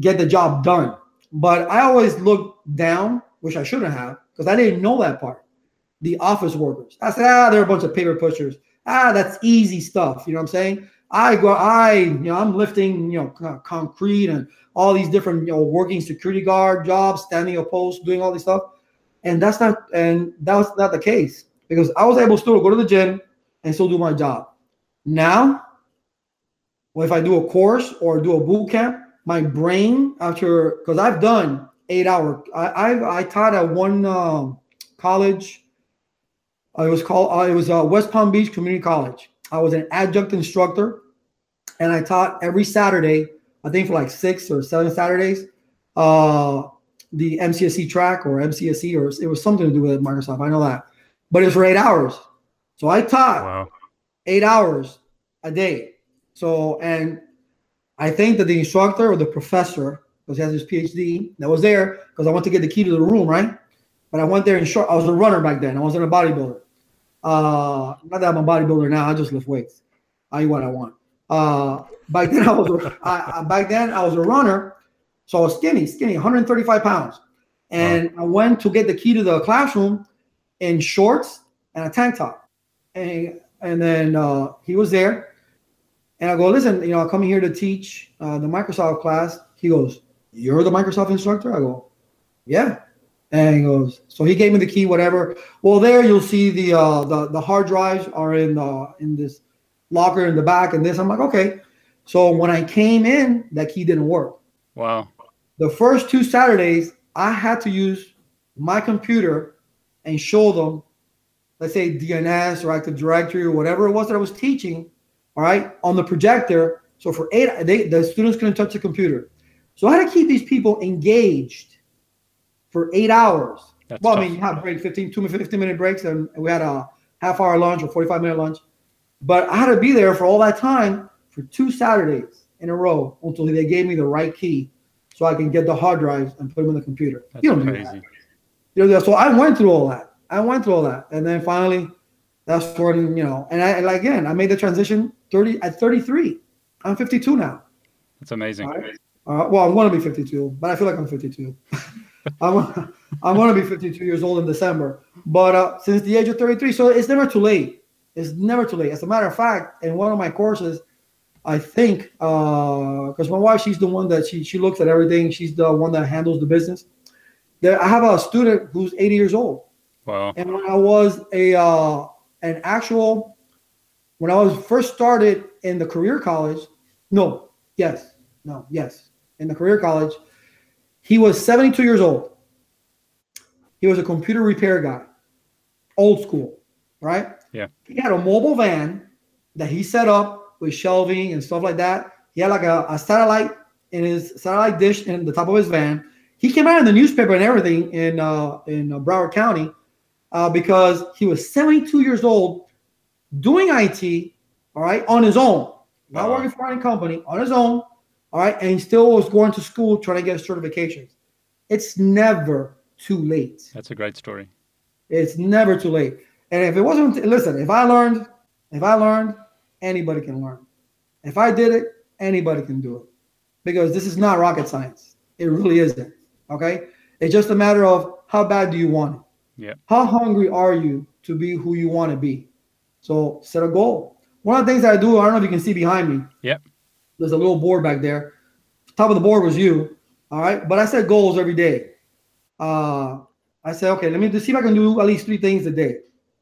[SPEAKER 2] get the job done. But I always looked down, which I shouldn't have, because I didn't know that part the office workers. I said, ah, they're a bunch of paper pushers. Ah, that's easy stuff. You know what I'm saying? I go, I, you know, I'm lifting, you know, concrete and all these different, you know, working security guard jobs, standing a post, doing all this stuff. And that's not, and that was not the case because I was able to still go to the gym and still do my job. Now, well, if I do a course or do a boot camp, my brain after, because I've done eight hour, I, I, I taught at one um, college it was called. Uh, it was uh, West Palm Beach Community College. I was an adjunct instructor, and I taught every Saturday. I think for like six or seven Saturdays, uh, the MCSE track or MCSE or it was something to do with Microsoft. I know that, but it's for eight hours. So I taught wow. eight hours a day. So and I think that the instructor or the professor, because he has his PhD, that was there because I went to get the key to the room, right? but I went there in short. I was a runner back then. I wasn't a bodybuilder. Uh, not that I'm a bodybuilder now. I just lift weights. I eat what I want. Uh, back then I was a, I, back then I was a runner, so I was skinny, skinny, 135 pounds, and wow. I went to get the key to the classroom in shorts and a tank top, and and then uh, he was there, and I go, listen, you know, I'm coming here to teach uh, the Microsoft class. He goes, you're the Microsoft instructor. I go, yeah. And he goes, so he gave me the key, whatever. Well, there you'll see the uh, the the hard drives are in uh, in this locker in the back, and this. I'm like, okay. So when I came in, that key didn't work.
[SPEAKER 1] Wow.
[SPEAKER 2] The first two Saturdays, I had to use my computer and show them, let's say DNS or Active Directory or whatever it was that I was teaching, all right, on the projector. So for eight, they, the students couldn't touch the computer. So I had to keep these people engaged for eight hours. That's well, tough. I mean, you have break 15, two, 15 minute breaks, and we had a half hour lunch or 45 minute lunch. But I had to be there for all that time for two Saturdays in a row until they gave me the right key so I can get the hard drives and put them in the computer.
[SPEAKER 1] That's you don't crazy. that.
[SPEAKER 2] You know, so I went through all that. I went through all that. And then finally, that's when, you know, and I, and again, I made the transition 30 at 33. I'm 52 now.
[SPEAKER 1] That's amazing.
[SPEAKER 2] Right? Uh, well, I'm going to be 52, but I feel like I'm 52. I'm, I'm going to be 52 years old in December. But uh, since the age of 33, so it's never too late. It's never too late. As a matter of fact, in one of my courses, I think because uh, my wife, she's the one that she she looks at everything. She's the one that handles the business. There, I have a student who's 80 years old.
[SPEAKER 1] Wow.
[SPEAKER 2] And when I was a uh, an actual, when I was first started in the career college, no, yes, no, yes, in the career college, he was 72 years old. He was a computer repair guy, old school, right?
[SPEAKER 1] Yeah.
[SPEAKER 2] He had a mobile van that he set up with shelving and stuff like that. He had like a, a satellite in his satellite dish in the top of his van. He came out in the newspaper and everything in uh, in uh, Broward County uh, because he was 72 years old doing IT, all right, on his own, not uh-huh. working for any company, on his own, all right, and he still was going to school trying to get certifications. It's never too late.
[SPEAKER 1] That's a great story.
[SPEAKER 2] It's never too late. And if it wasn't, listen, if I learned, if I learned, anybody can learn. If I did it, anybody can do it. Because this is not rocket science. It really isn't. Okay. It's just a matter of how bad do you want it?
[SPEAKER 1] Yeah.
[SPEAKER 2] How hungry are you to be who you want to be? So set a goal. One of the things I do, I don't know if you can see behind me.
[SPEAKER 1] Yep.
[SPEAKER 2] There's a little board back there. Top of the board was you. All right. But I set goals every day. Uh, I said, okay, let me just see if I can do at least three things a day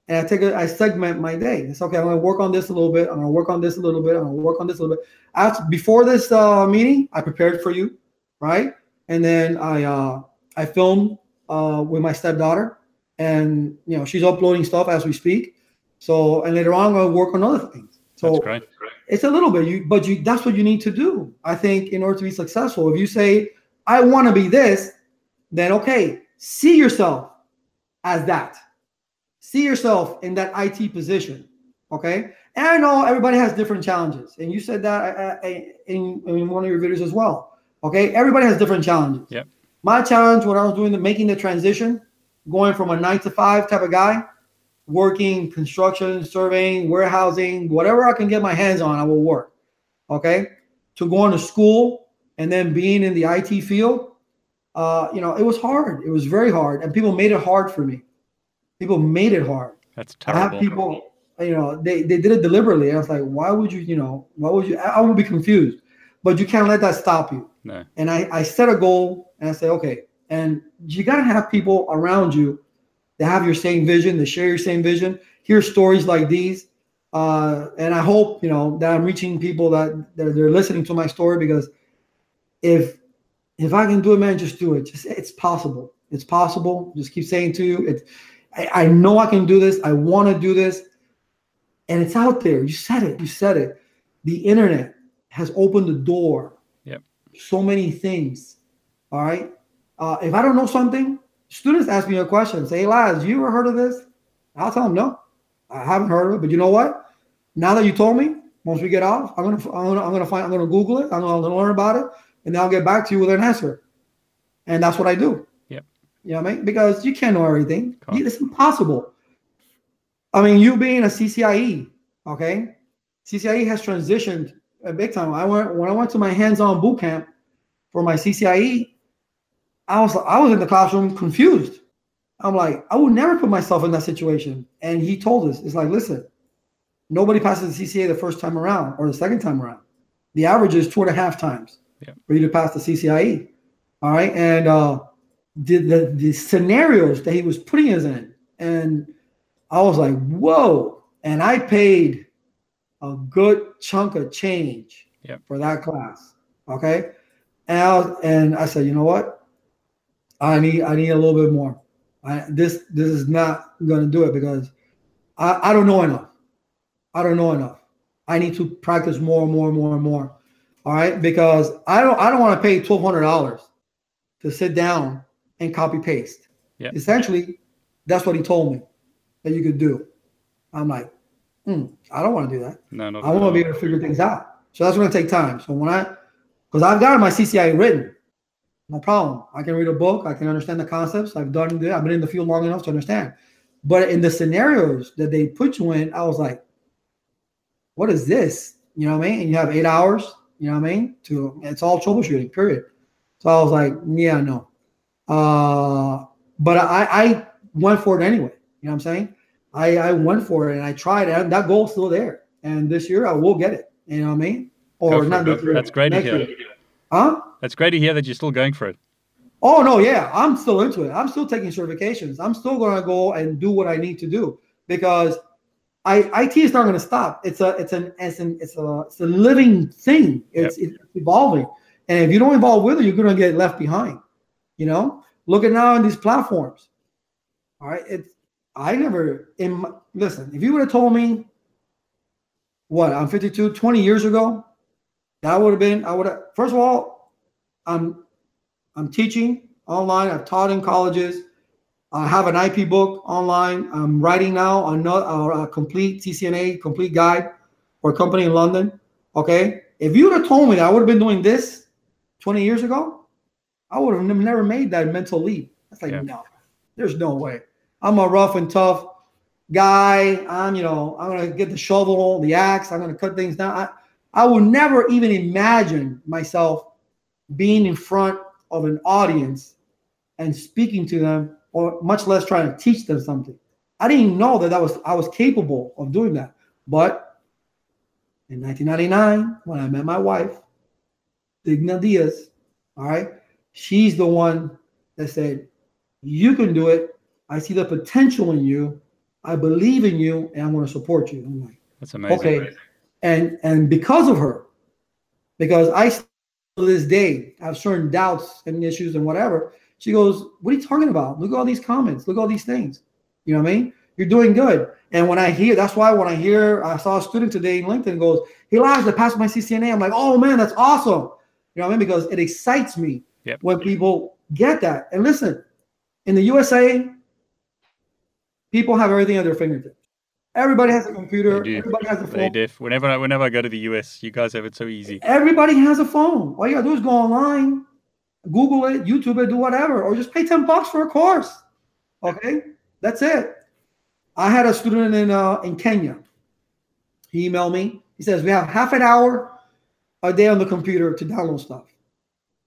[SPEAKER 2] and I take a, I segment my day. It's okay. I'm going to work on this a little bit. I'm going to work on this a little bit. I'm going to work on this a little bit. After before this uh, meeting, I prepared for you, right? And then I uh, I filmed uh, with my stepdaughter, and you know she's uploading stuff as we speak. So and later on, I'm to work on other things. So
[SPEAKER 1] that's great.
[SPEAKER 2] It's a little bit you, but you that's what you need to do. I think in order to be successful, if you say I want to be this, then okay, see yourself as that see yourself in that IT position. Okay. And I know everybody has different challenges. And you said that uh, uh, in, in one of your videos as well. Okay. Everybody has different challenges.
[SPEAKER 1] Yep.
[SPEAKER 2] My challenge when I was doing the making the transition, going from a nine to five type of guy, working construction, surveying, warehousing, whatever I can get my hands on, I will work. Okay. To going to school and then being in the IT field, uh, you know, it was hard. It was very hard. And people made it hard for me. People made it hard.
[SPEAKER 1] That's terrible.
[SPEAKER 2] I have people, you know, they, they did it deliberately. I was like, why would you, you know, why would you? I, would be confused, but you can't let that stop you.
[SPEAKER 1] No.
[SPEAKER 2] And I, I set a goal and I say, okay, and you got to have people around you that have your same vision, that share your same vision, hear stories like these. Uh, and I hope, you know, that I'm reaching people that, that they're listening to my story because if if I can do it, man, just do it. Just it's possible. It's possible. Just keep saying to you, it's I, I know I can do this. I want to do this. And it's out there. You said it. You said it. The internet has opened the door.
[SPEAKER 1] Yep.
[SPEAKER 2] So many things. All right. Uh, if I don't know something, students ask me a question. Say, hey, Laz, you ever heard of this? I'll tell them no. I haven't heard of it. But you know what? Now that you told me, once we get off, I'm gonna I'm gonna I'm gonna find I'm gonna Google it. I'm gonna learn about it, and then I'll get back to you with an answer. And that's what I do. You know what I mean? Because you can't know everything. It's impossible. I mean, you being a CCIE, okay? CCIE has transitioned a big time. I went when I went to my hands-on boot camp for my CCIE. I was I was in the classroom confused. I'm like, I would never put myself in that situation. And he told us, it's like, listen, nobody passes the CCIE the first time around or the second time around. The average is two and a half times
[SPEAKER 1] Yeah.
[SPEAKER 2] for you to pass the CCIE. All right. And uh the, the the scenarios that he was putting us in, and I was like, whoa. And I paid a good chunk of change
[SPEAKER 1] Yeah.
[SPEAKER 2] for that class. Okay. And I was, and I said, you know what? I need I need a little bit more. I, this this is not going to do it because I, I don't know enough. I don't know enough. I need to practice more and more and more and more. All right, because I don't I don't want to pay twelve hundred dollars to sit down and copy paste.
[SPEAKER 1] Yeah.
[SPEAKER 2] Essentially, that's what he told me that you could do. I'm like, hmm, I don't want to do that.
[SPEAKER 1] No, no.
[SPEAKER 2] I want to be able to figure things out. So that's going to take time. So when I, because I've got my CCIE written, no problem. I can read a book. I can understand the concepts. I've done it. I've been in the field long enough to understand. But in the scenarios that they put you in, I was like, what is this? You know what I mean? And you have eight hours. You know what I mean? To it's all troubleshooting. Period. So I was like, yeah, no. Uh, but I I went for it anyway. You know what I'm saying? I I went for it and I tried it. And that goal's still there. And this year I will get it. You know what I mean? Or not
[SPEAKER 1] it,
[SPEAKER 2] this
[SPEAKER 1] for
[SPEAKER 2] year.
[SPEAKER 1] That's great to hear.
[SPEAKER 2] year. Huh?
[SPEAKER 1] That's great to hear that you're still going for it.
[SPEAKER 2] Oh no, yeah, I'm still into it. I'm still taking certifications. I'm still going to go and do what I need to do because I IT is not going to stop. It's a it's an it's an it's a it's a living thing. It's, it's evolving, and if you don't evolve with it, you're going to get left behind. You know, look at now on these platforms. All right, it's I never in my, listen. If you would have told me what I'm 52, 20 years ago, that would have been I would have. First of all, I'm I'm teaching online. I've taught in colleges. I have an IP book online. I'm writing now another uh, a complete CCNA complete guide for a company in London. Okay, if you would have told me that I would have been doing this 20 years ago, I would have never made that mental leap. That's like
[SPEAKER 1] Yeah.
[SPEAKER 2] no, there's no way. I'm a rough and tough guy. I'm you know I'm gonna get the shovel, the axe. I'm gonna cut things down. I, I would never even imagine myself being in front of an audience and speaking to them or much less trying to teach them something i didn't know that that was i was capable of doing that but in 1999 when i met my wife digna diaz all right she's the one that said you can do it i see the potential in you i believe in you and i'm going to support you i'm like
[SPEAKER 1] That's amazing.
[SPEAKER 2] Okay. And and because of her, because I still to this day have certain doubts and issues and whatever, she goes, What are you talking about? Look at all these comments, look at all these things. You know what I mean? You're doing good. And when I hear, that's why when I hear, I saw a student today in LinkedIn goes, hey Laz, I passed my CCNA. I'm like, oh man, that's awesome. You know what I mean? Because it excites me
[SPEAKER 1] Yep.
[SPEAKER 2] when people get that. And listen, in the USA, people have everything at their fingertips. Everybody has a computer.
[SPEAKER 1] Do.
[SPEAKER 2] Everybody has a
[SPEAKER 1] They
[SPEAKER 2] phone.
[SPEAKER 1] Whenever I, whenever I go to the US, you guys have it so easy.
[SPEAKER 2] Everybody has a phone. All you gotta do is go online, Google it, YouTube it, do whatever, or just pay 10 bucks for a course. Okay, that's it. I had a student in uh, in Kenya. He emailed me. He says we have half an hour a day on the computer to download stuff.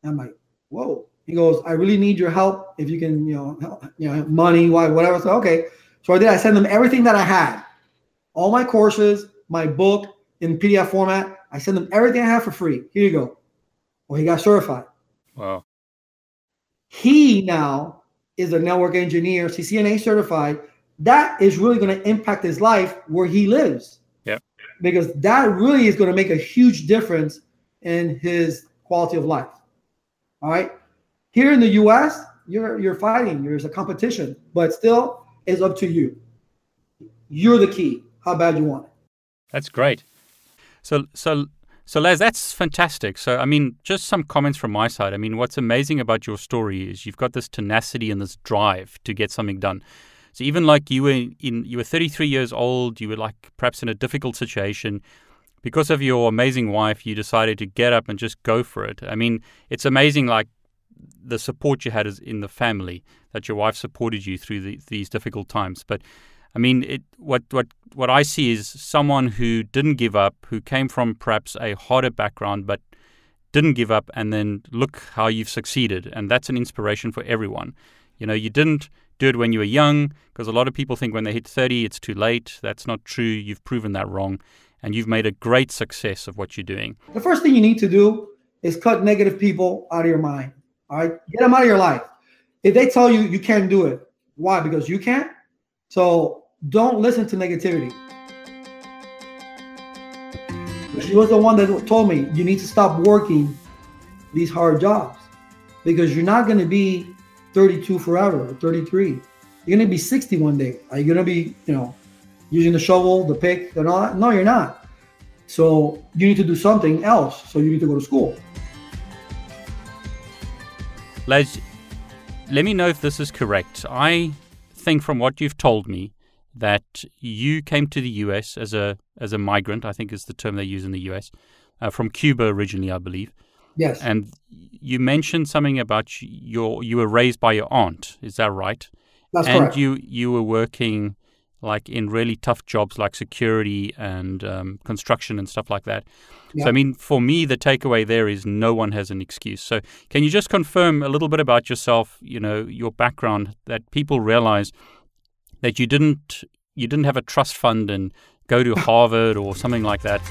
[SPEAKER 2] I'm like, whoa. He goes, I really need your help. If you can, you know, help, you know, money, why, whatever. So okay. So I did. I sent them everything that I had, all my courses, my book in PDF format. I sent them everything I have for free. Here you go. Well, he got certified.
[SPEAKER 1] Wow.
[SPEAKER 2] He now is a network engineer, CCNA certified. That is really going to impact his life where he lives.
[SPEAKER 1] Yep.
[SPEAKER 2] Because that really is going to make a huge difference in his quality of life. All right. Here in the US, you're you're fighting. There's a competition, but still it's up to you. You're the key. How bad you want it.
[SPEAKER 1] That's great. So, so, so, Laz, that's fantastic. So, I mean, just some comments from my side. I mean, what's amazing about your story is you've got this tenacity and this drive to get something done. So, even like you were in, you were 33 years old, you were like perhaps in a difficult situation. Because of your amazing wife, you decided to get up and just go for it. I mean, it's amazing, like the support you had is in the family, that your wife supported you through the, these difficult times. But I mean, it, what what what I see is someone who didn't give up, who came from perhaps a harder background, but didn't give up, and then look how you've succeeded, and that's an inspiration for everyone. You know, you didn't do it when you were young, because a lot of people think when they hit 30, it's too late. That's not true. You've proven that wrong, and you've made a great success of what you're doing.
[SPEAKER 2] The first thing you need to do is cut negative people out of your mind. All right, get them out of your life. If they tell you you can't do it, why? Because you can't. So don't listen to negativity. She was the one that told me you need to stop working these hard jobs because you're not going to be 32 forever or 33. You're going to be 60 one day. Are you going to be, you know, using the shovel, the pick, and all that? No, you're not. So you need to do something else. So you need to go to school.
[SPEAKER 1] Laz, let me know if this is correct. I think from what you've told me that you came to the US as a as a migrant. I think is the term they use in the US uh, from Cuba originally, I believe.
[SPEAKER 2] Yes.
[SPEAKER 1] And you mentioned something about your you were raised by your aunt. Is that right?
[SPEAKER 2] That's
[SPEAKER 1] and
[SPEAKER 2] correct.
[SPEAKER 1] you you were working like in really tough jobs like security and um, construction and stuff like that.
[SPEAKER 2] Yeah.
[SPEAKER 1] So I mean, for me, the takeaway there is no one has an excuse. So can you just confirm a little bit about yourself? You know, your background that people realize that you didn't you didn't have a trust fund and go to Harvard or something like that.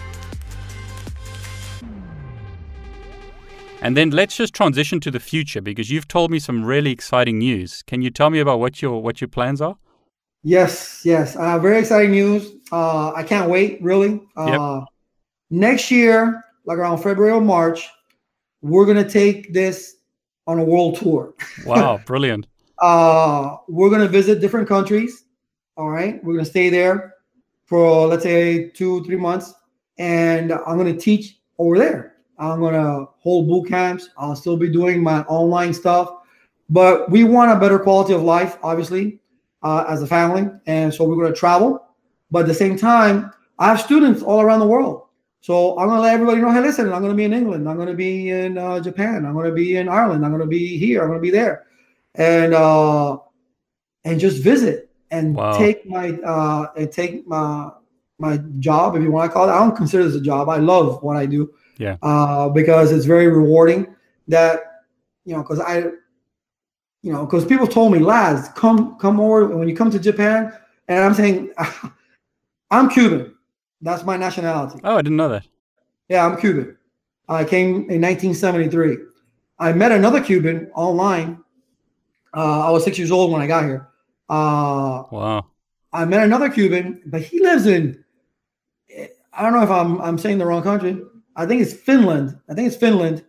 [SPEAKER 1] And then let's just transition to the future because you've told me some really exciting news. Can you tell me about what your what your plans are?
[SPEAKER 2] Yes, yes. Uh, very exciting news. Uh, I can't wait, really. Uh, Next year, like around February or March, we're going to take this on a world tour.
[SPEAKER 1] Wow, brilliant.
[SPEAKER 2] Uh, we're going to visit different countries. All right. We're going to stay there for, let's say, two, three months. And I'm going to teach over there. I'm going to hold boot camps. I'll still be doing my online stuff. But we want a better quality of life, obviously, uh, as a family. And so we're going to travel. But at the same time, I have students all around the world. So I'm going to let everybody know, hey, listen, I'm going to be in England. I'm going to be in uh, Japan. I'm going to be in Ireland. I'm going to be here. I'm going to be there. And uh, and just visit and
[SPEAKER 1] Wow.
[SPEAKER 2] take my uh, and take my my job, if you want to call it. I don't consider this a job. I love what I do.
[SPEAKER 1] Yeah.
[SPEAKER 2] Uh, because it's very rewarding. That you know, because I, you know, because people told me, Laz, come come over when you come to Japan, and I'm saying, I'm Cuban. That's my nationality.
[SPEAKER 1] Oh, I didn't know that.
[SPEAKER 2] Yeah, I'm Cuban. I came in 1973. I met another Cuban online. Uh, I was six years old when I got here. Uh,
[SPEAKER 1] Wow.
[SPEAKER 2] I met another Cuban, but he lives in. I don't know if I'm I'm saying the wrong country. I think it's Finland. I think it's Finland.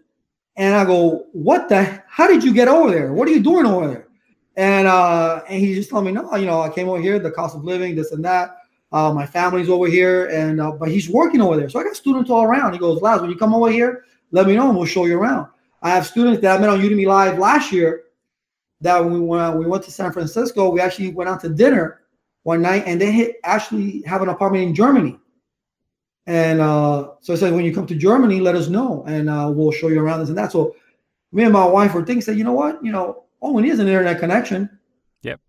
[SPEAKER 2] And I go, what the? How did you get over there? What are you doing over there? And uh, and he just told me, no, you know, I came over here, the cost of living, this and that. Uh, my family's over here, and uh, but he's working over there. So I got students all around. He goes, Laz, when you come over here, let me know, and we'll show you around. I have students that I met on Udemy Live last year. That when we went, we went to San Francisco, we actually went out to dinner one night, and they hit, actually have an apartment in Germany. And uh, so I said, when you come to Germany, let us know, and uh, we'll show you around this and that. So me and my wife were thinking, said, you know what, you know, all we need is an internet connection.
[SPEAKER 1] Yep.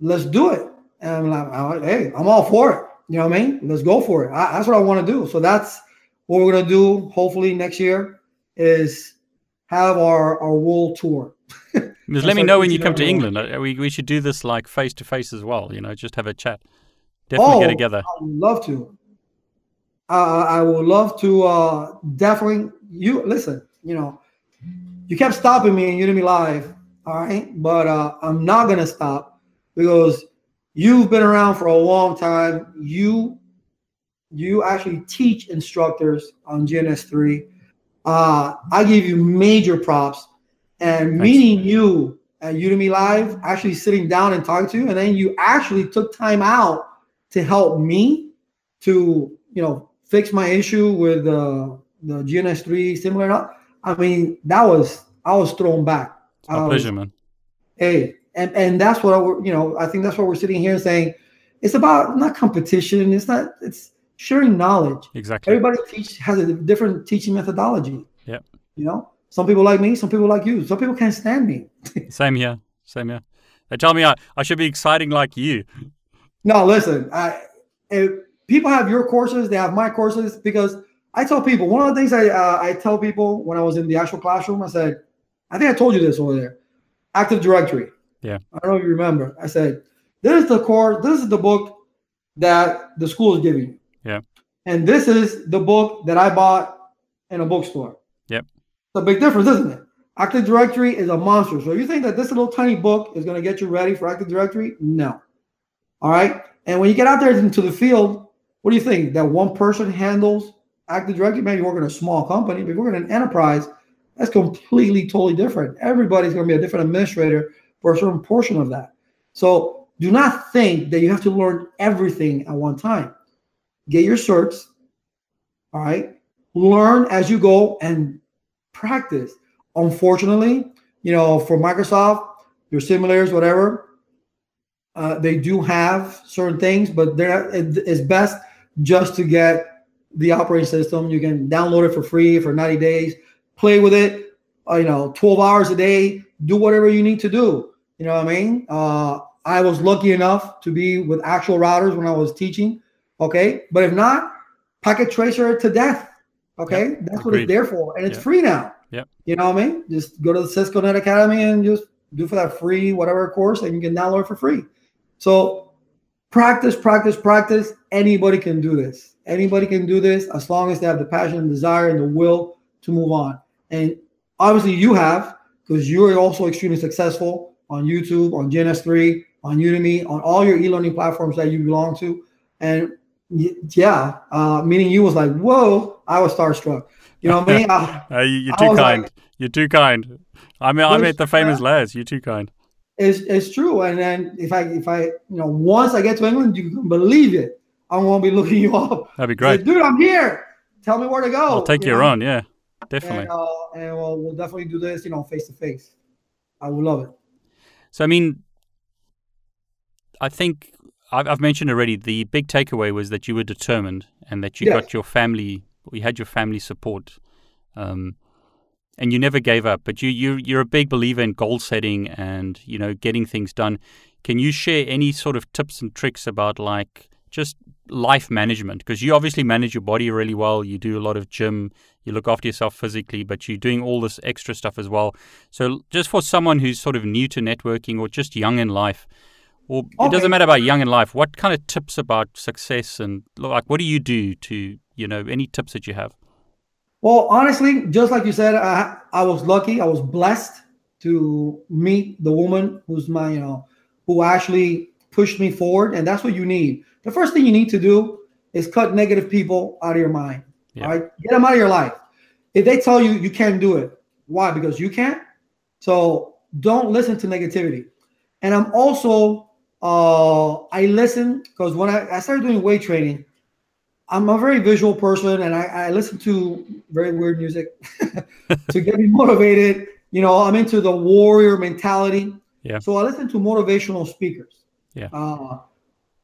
[SPEAKER 2] Let's do it. And I'm like, hey, I'm all for it. You know what I mean? Let's go for it. I, that's what I want to do. So that's what we're gonna do. Hopefully next year is have our our world tour.
[SPEAKER 1] Just let me know when you come to. England. Uh, We, we should do this like face to face as well, you know, just have a chat. Definitely get
[SPEAKER 2] Oh,
[SPEAKER 1] together.
[SPEAKER 2] I would love to. Uh, I would love to uh, definitely. You listen. You know, you kept stopping me in Udemy Live. All right, but uh, I'm not gonna stop because you've been around for a long time. You you actually teach instructors on GNS3. Uh, I give you major props. And
[SPEAKER 1] Thanks.
[SPEAKER 2] meeting you at Udemy Live, actually sitting down and talking to you, and then you actually took time out to help me to you know fix my issue with uh, the GNS3 similar. I mean, that was I was thrown back.
[SPEAKER 1] It's my
[SPEAKER 2] was-
[SPEAKER 1] pleasure, man.
[SPEAKER 2] Hey, and and that's what I, you know. I think that's what we're sitting here saying. It's about not competition. It's not. It's sharing knowledge.
[SPEAKER 1] Exactly.
[SPEAKER 2] Everybody teach has a different teaching methodology.
[SPEAKER 1] Yep.
[SPEAKER 2] You know, Some people like me, some people like you. Some people can't stand me.
[SPEAKER 1] Same here. Same here. They tell me I, I should be exciting like you.
[SPEAKER 2] No, listen. I, if people have your courses, they have my courses because I tell people one of the things I uh, I tell people when I was in the actual classroom. I said, I think I told you this over there. Active Directory.
[SPEAKER 1] Yeah.
[SPEAKER 2] I don't know if you remember. I said, this is the course. This is the book that the school is giving you.
[SPEAKER 1] Yeah.
[SPEAKER 2] And this is the book that I bought in a bookstore.
[SPEAKER 1] Yep.
[SPEAKER 2] It's a big difference, isn't it? Active Directory is a monster. So you think that this little tiny book is going to get you ready for Active Directory? No. All right. And when you get out there into the field, what do you think? That one person handles Active Directory? Maybe you work in a small company, but if you work in an enterprise, that's completely totally different. Everybody's going to be a different administrator for a certain portion of that. So do not think that you have to learn everything at one time. Get your certs. All right. Learn as you go and practice. Unfortunately, you know, for Microsoft, your simulators, whatever, uh, they do have certain things, but they're it's best just to get the operating system. You can download it for free for 90 days, play with it, uh, you know, 12 hours a day, do whatever you need to do. You know what I mean? Uh, I was lucky enough to be with actual routers when I was teaching. Okay. But if not, packet tracer to death. Okay. Yep. That's what it's there for. And it's yep. free now.
[SPEAKER 1] Yeah.
[SPEAKER 2] You know what I mean? Just go to the Cisco Net Academy and just do for that free whatever course and you can download it for free. So practice, practice, practice. Anybody can do this. Anybody can do this as long as they have the passion and desire and the will to move on. And obviously you have, because you're also extremely successful on YouTube, on GNS3, on Udemy, on all your e-learning platforms that you belong to. And yeah, uh, meaning you was like, whoa, I was starstruck. You know what I mean?
[SPEAKER 1] I, uh, you're too kind. Like, you're too kind. I mean, I met the famous Laz. You're too kind.
[SPEAKER 2] It's, it's true. And then if I if I you know once I get to England, you can believe it. I'm gonna be looking you up.
[SPEAKER 1] That'd be great,
[SPEAKER 2] Say, dude. I'm here. Tell me where to go.
[SPEAKER 1] I'll take you, you on. Yeah, definitely.
[SPEAKER 2] And, uh, and we'll, we'll definitely do this. You know, face to face. I would love it.
[SPEAKER 1] So I mean, I think I've, I've mentioned already. The big takeaway was that you were determined and that you yes. got your family. You had your family support. Um, and you never gave up. But you you you're a big believer in goal setting and you know getting things done. Can you share any sort of tips and tricks about like just life management? Because you obviously manage your body really well. You do a lot of gym. You look after yourself physically, but you're doing all this extra stuff as well. So just for someone who's sort of new to networking or just young in life. Or okay. it doesn't matter about young in life. What kind of tips about success and like what do you do to you know any tips that you have?
[SPEAKER 2] Well, honestly, just like you said, I, I was lucky. I was blessed to meet the woman who's my, you know, who actually pushed me forward. And that's what you need. The first thing you need to do is cut negative people out of your mind. Yeah. Right. Get them out of your life. If they tell you you can't do it, why? Because you can't. So don't listen to negativity. And I'm also, uh, I listen because when I, I started doing weight training, I'm a very visual person and I, I listen to very weird music to get me motivated. You know, I'm into the warrior mentality.
[SPEAKER 1] Yeah.
[SPEAKER 2] So I listen to motivational speakers.
[SPEAKER 1] Yeah.
[SPEAKER 2] Uh,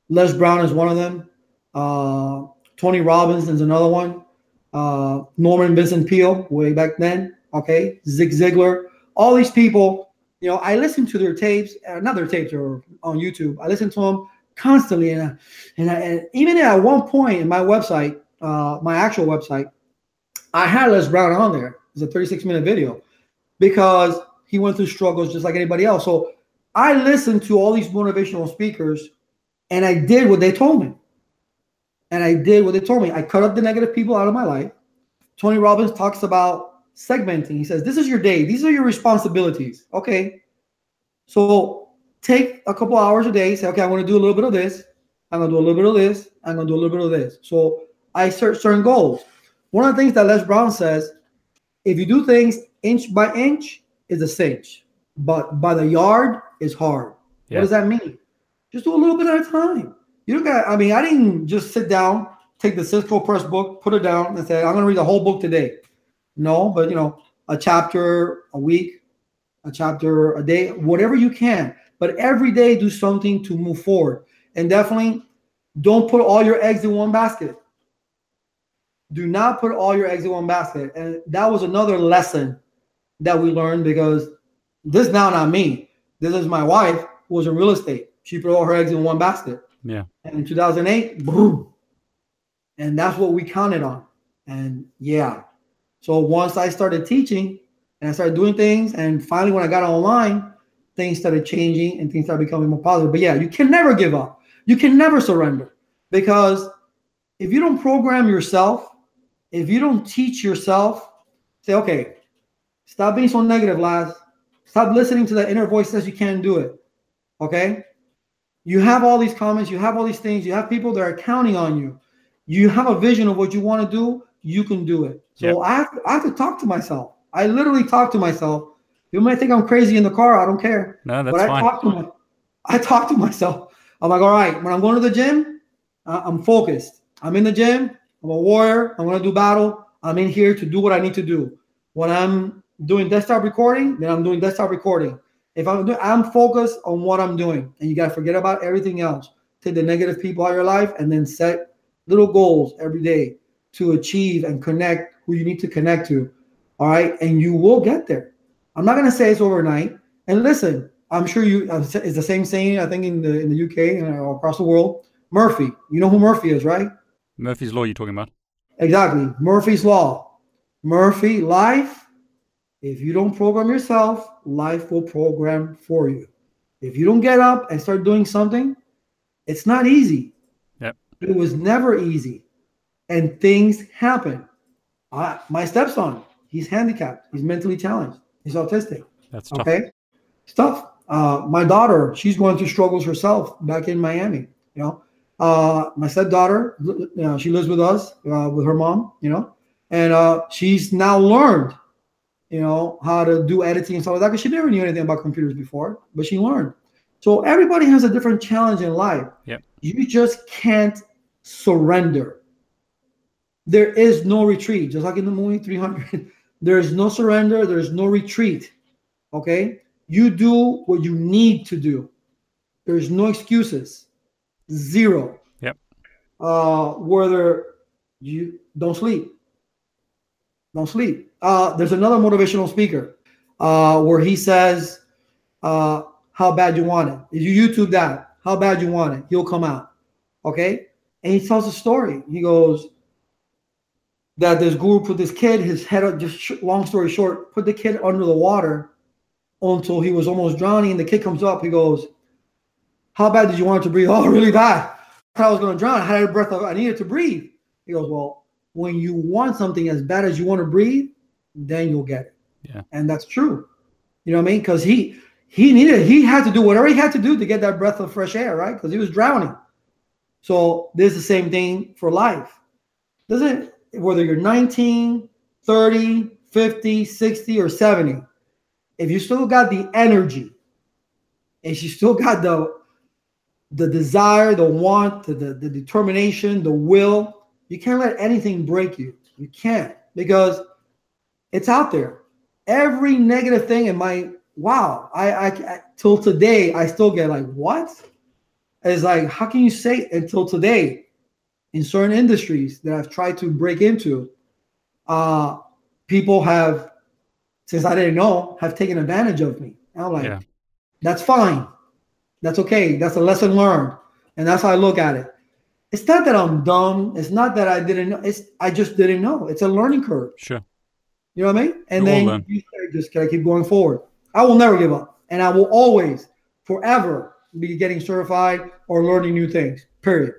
[SPEAKER 2] Les Brown is one of them. Uh, Tony Robbins is another one. Uh, Norman Vincent Peale, way back then. Okay. Zig Ziglar. All these people, you know, I listen to their tapes, uh, not their tapes or on YouTube. I listen to them constantly. And, uh, and, I, and even at one point in my website, uh, my actual website, I had Les Brown on there. It's a 36 minute video because he went through struggles just like anybody else. So I listened to all these motivational speakers and I did what they told me. And I did what they told me. I cut up the negative people out of my life. Tony Robbins talks about segmenting. He says, This is your day, these are your responsibilities. Okay. So take a couple hours a day, say, okay, I want to do a little bit of this. I'm going to do a little bit of this. I'm going to do a little bit of this. So I set certain goals. One of the things that Les Brown says, if you do things inch by inch, is a cinch, but by the yard is hard. Yeah. What does that mean? Just do a little bit at a time. You don't got, I mean, I didn't just sit down, take the Cisco Press book, put it down, and say, I'm going to read the whole book today. No, but you know, a chapter a week, a chapter a day, whatever you can but every day do something to move forward. And definitely don't put all your eggs in one basket. Do not put all your eggs in one basket. And that was another lesson that we learned because this now not me. This is my wife who was in real estate. She put all her eggs in one basket.
[SPEAKER 1] Yeah.
[SPEAKER 2] And in 2008, boom. And that's what we counted on. And yeah. So once I started teaching and I started doing things, and finally when I got online, things started changing and things started becoming more positive. But yeah, you can never give up. You can never surrender because if you don't program yourself, if you don't teach yourself, say, okay, stop being so negative, Laz. Stop listening to that inner voice says you can't do it. Okay. You have all these comments, you have all these things, you have people that are counting on you. You have a vision of what you want to do, you can do it. So yep. I, have to, I have to talk to myself. I literally talk to myself. You might think I'm crazy in the car. I don't care.
[SPEAKER 1] No, that's but I fine.
[SPEAKER 2] Talk to my, I talk to myself. I'm like, all right, when I'm going to the gym, uh, I'm focused. I'm in the gym. I'm a warrior. I'm going to do battle. I'm in here to do what I need to do. When I'm doing desktop recording, then I'm doing desktop recording. If I'm doing, I'm focused on what I'm doing, and you got to forget about everything else. Take the negative people out of your life, and then set little goals every day to achieve and connect who you need to connect to. All right, and you will get there. I'm not going to say it's overnight. And listen, I'm sure you it's the same saying I think in the in the UK and across the world. Murphy, you know who Murphy is, right?
[SPEAKER 1] Murphy's law. You're talking about?
[SPEAKER 2] Exactly, Murphy's law. Murphy life. If you don't program yourself, life will program for you. If you don't get up and start doing something, it's not easy.
[SPEAKER 1] Yep.
[SPEAKER 2] It was never easy, and things happen. I, my stepson, he's handicapped. He's mentally challenged. He's autistic.
[SPEAKER 1] That's tough.
[SPEAKER 2] okay. Stuff. Uh, my daughter, she's going through struggles herself back in Miami. You know, uh, my stepdaughter, you know, she lives with us uh, with her mom. You know, and uh, she's now learned, you know, how to do editing and stuff like that because she never knew anything about computers before, but she learned. So everybody has a different challenge in life.
[SPEAKER 1] Yep.
[SPEAKER 2] You just can't surrender. There is no retreat, just like in the movie 300. There is no surrender. There is no retreat. Okay. You do what you need to do. There's no excuses. Zero.
[SPEAKER 1] Yep.
[SPEAKER 2] Uh, whether you don't sleep. Don't sleep. Uh, there's another motivational speaker uh, where he says, uh, how bad you want it. If you YouTube that, how bad you want it, he'll come out. Okay. And he tells a story. He goes, that this guru put this kid, his head, up, just long story short, put the kid under the water until he was almost drowning. And the kid comes up, he goes, How bad did you want to breathe? Oh, really bad. I thought I was going to drown. I had a breath, of, I needed to breathe. He goes, Well, when you want something as bad as you want to breathe, then you'll get it.
[SPEAKER 1] Yeah.
[SPEAKER 2] And that's true. You know what I mean? Because he, he needed, he had to do whatever he had to do to get that breath of fresh air, right? Because he was drowning. So this is the same thing for life. Doesn't whether you're 19, 30, 50, 60, or 70, if you still got the energy, and you still got the the desire, the want, the, the, the determination, the will, you can't let anything break you. You can't because it's out there. Every negative thing in my wow, I, I, I till today I still get like what? It's like how can you say until today? In certain industries that I've tried to break into, uh, people have, since I didn't know, have taken advantage of me. And I'm like, yeah. that's fine. That's okay. That's a lesson learned. And that's how I look at it. It's not that I'm dumb. It's not that I didn't know. It's I just didn't know. It's a learning curve.
[SPEAKER 1] Sure.
[SPEAKER 2] You know what I mean? And then you just gotta keep going forward. I will never give up. And I will always, forever be getting certified or learning new things. Period.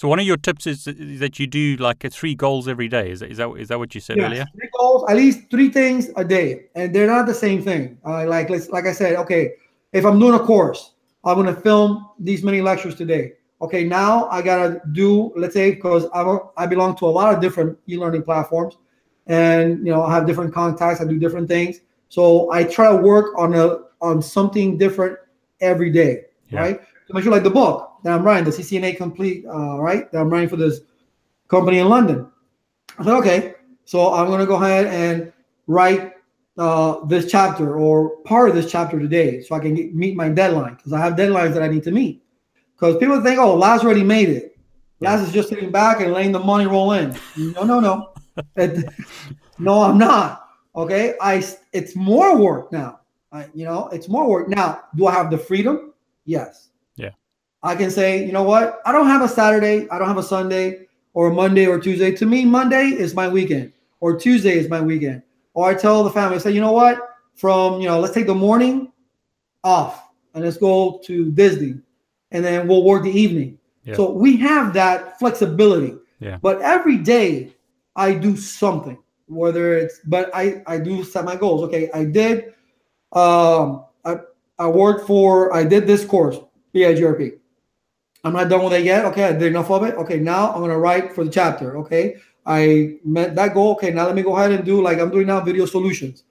[SPEAKER 1] So one of your tips is that you do like three goals every day. Is that is that, is that what you said yes, earlier?
[SPEAKER 2] Three goals, at least three things a day, and they're not the same thing. Uh, like like I said, okay, if I'm doing a course, I'm gonna film these many lectures today. Okay, now I gotta do let's say because I I belong to a lot of different e-learning platforms, and you know I have different contacts. I do different things, so I try to work on a on something different every day, yeah. right? To make sure like the book that I'm writing, the CCNA complete, uh, right? That I'm writing for this company in London. I said, okay, so I'm going to go ahead and write uh, this chapter or part of this chapter today so I can get, meet my deadline because I have deadlines that I need to meet. Because people think, oh, Laz already made it. Laz is just sitting back and letting the money roll in. No, no, no. no, I'm not. Okay, I it's more work now. I, you know, it's more work now. Do I have the freedom? Yes. I can say, you know what? I don't have a Saturday. I don't have a Sunday or a Monday or Tuesday. To me, Monday is my weekend, or Tuesday is my weekend. Or I tell the family, I say, you know what? From you know, let's take the morning off and let's go to Disney, and then we'll work the evening.
[SPEAKER 1] Yeah.
[SPEAKER 2] So we have that flexibility.
[SPEAKER 1] Yeah.
[SPEAKER 2] But every day I do something, whether it's but I I do set my goals. Okay, I did. Um, I I worked for I did this course EIGRP. I'm not done with it yet. Okay, I did enough of it. Okay, now I'm gonna write for the chapter. Okay, I met that goal. Okay, now let me go ahead and do like I'm doing now video solutions.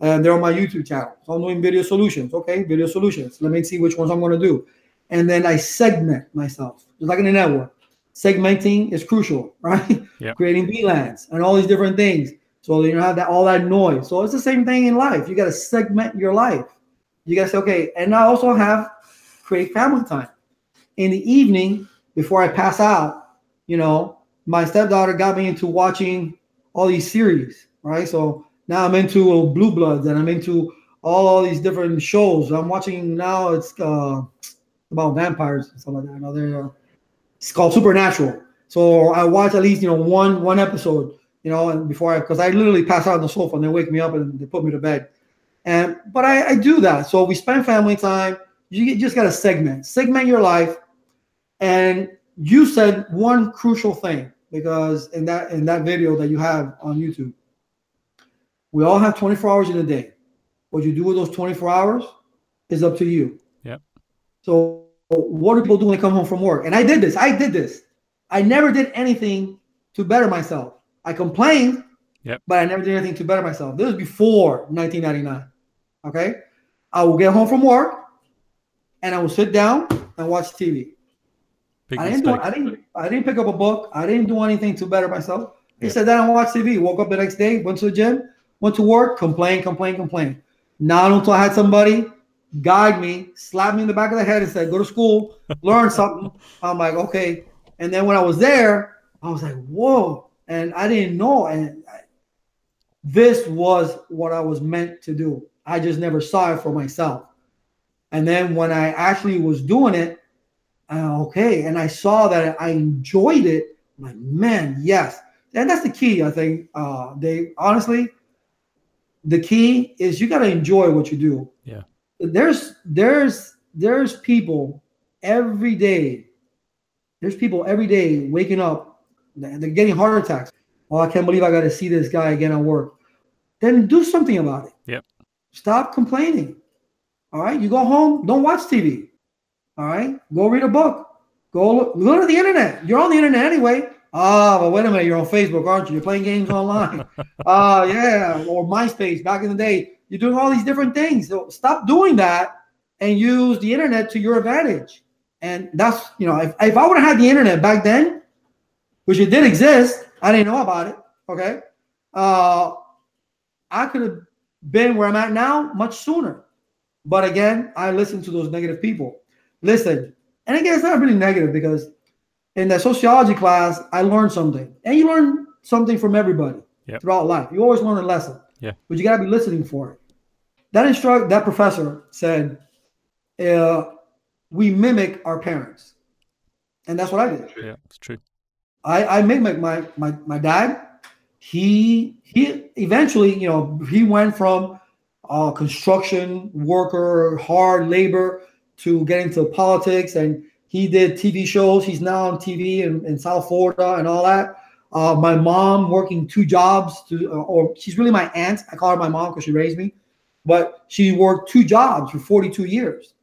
[SPEAKER 2] And they're on my YouTube channel. So I'm doing video solutions. Okay, video solutions. Let me see which ones I'm gonna do. And then I segment myself, just like in a network. Segmenting is crucial, right?
[SPEAKER 1] Yep.
[SPEAKER 2] Creating VLANs and all these different things. So you don't have that all that noise. So it's the same thing in life. You got to segment your life. You got to say, okay, and I also have create family time. In the evening, before I pass out, you know, my stepdaughter got me into watching all these series, right? So now I'm into Blue Bloods and I'm into all, these different shows. I'm watching now. It's uh, about vampires and stuff like that. Another, uh, it's called Supernatural. So I watch at least you know one one episode, you know, and before I because I literally pass out on the sofa and they wake me up and they put me to bed. And but I, I do that. So we spend family time. You just got to segment, segment your life. And you said one crucial thing because in that in that video that you have on YouTube, we all have 24 hours in a day. What you do with those 24 hours is up to you.
[SPEAKER 1] Yep.
[SPEAKER 2] So what do people do when they come home from work? And I did this. I did this. I never did anything to better myself. I complained,
[SPEAKER 1] Yep.
[SPEAKER 2] but I never did anything to better myself. This was before 1999. Okay. I will get home from work and I will sit down and watch TV. I didn't do. I didn't I didn't pick up a book. I didn't do anything to better myself. He sat down and watched TV. Woke up the next day, went to the gym, went to work, complain, complain, complain. Not until I had somebody guide me, slap me in the back of the head, and said, "Go to school, learn something." I'm like, okay. And then when I was there, I was like, "Whoa!" And I didn't know, and I, this was what I was meant to do. I just never saw it for myself. And then when I actually was doing it, uh, okay, and I saw that I enjoyed it. I'm like, man, yes, and that's the key. I think uh, they honestly, the key is you got to enjoy what you do.
[SPEAKER 1] Yeah.
[SPEAKER 2] There's there's there's people every day. There's people every day waking up. They're getting heart attacks. Oh, I can't believe I got to see this guy again at work. Then do something about it.
[SPEAKER 1] Yep.
[SPEAKER 2] Stop complaining. All right. You go home. Don't watch TV. All right. Go read a book. Go look, go to the internet. You're on the internet anyway. Ah, but wait a minute. You're on Facebook, aren't you? You're playing games online. Ah, yeah. Or MySpace back in the day. You're doing all these different things. So stop doing that and use the internet to your advantage. And that's, you know, if, if I would have had the internet back then, which it did exist, I didn't know about it. Okay. Uh, I could have been where I'm at now much sooner. But again, I listened to those negative people. Listen, and again, it's not really negative because in the sociology class, I learned something. And you learn something from everybody
[SPEAKER 1] Yep.
[SPEAKER 2] throughout life. You always learn a lesson.
[SPEAKER 1] Yeah.
[SPEAKER 2] But you gotta be listening for it. That instruct that professor said, uh, we mimic our parents. And that's what I did.
[SPEAKER 1] Yeah, it's true.
[SPEAKER 2] I, I mimic my my my dad. He he eventually, you know, he went from uh, construction worker, hard labor, to get into politics, and he did TV shows. He's now on TV in, in South Florida and all that. Uh, my mom working two jobs to, uh, or she's really my aunt. I call her my mom because she raised me, but she worked two jobs for 42 years.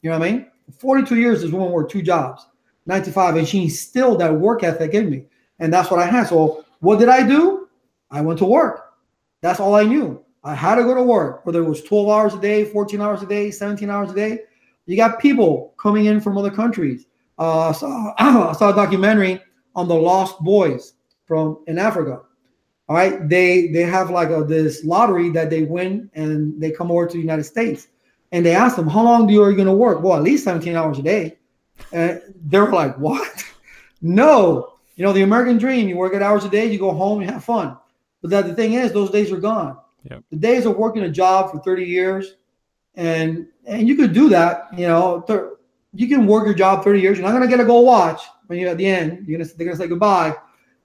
[SPEAKER 2] You know what I mean? 42 years, this woman worked two jobs. 95 and she instilled that work ethic in me and that's what i had so what did i do i went to work that's all i knew i had to go to work whether it was 12 hours a day 14 hours a day 17 hours a day you got people coming in from other countries uh, I, saw, I saw a documentary on the lost boys from in africa all right they they have like a, this lottery that they win and they come over to the united states and they ask them how long do you are you going to work well at least 17 hours a day and they were like, "What? no, you know the American dream. You work eight hours a day, you go home, you have fun." But that the thing is, those days are gone.
[SPEAKER 1] Yep.
[SPEAKER 2] The days of working a job for 30 years, and and you could do that. You know, thir- you can work your job 30 years. You're not gonna get a gold watch when you at the end. You're gonna they're gonna say goodbye.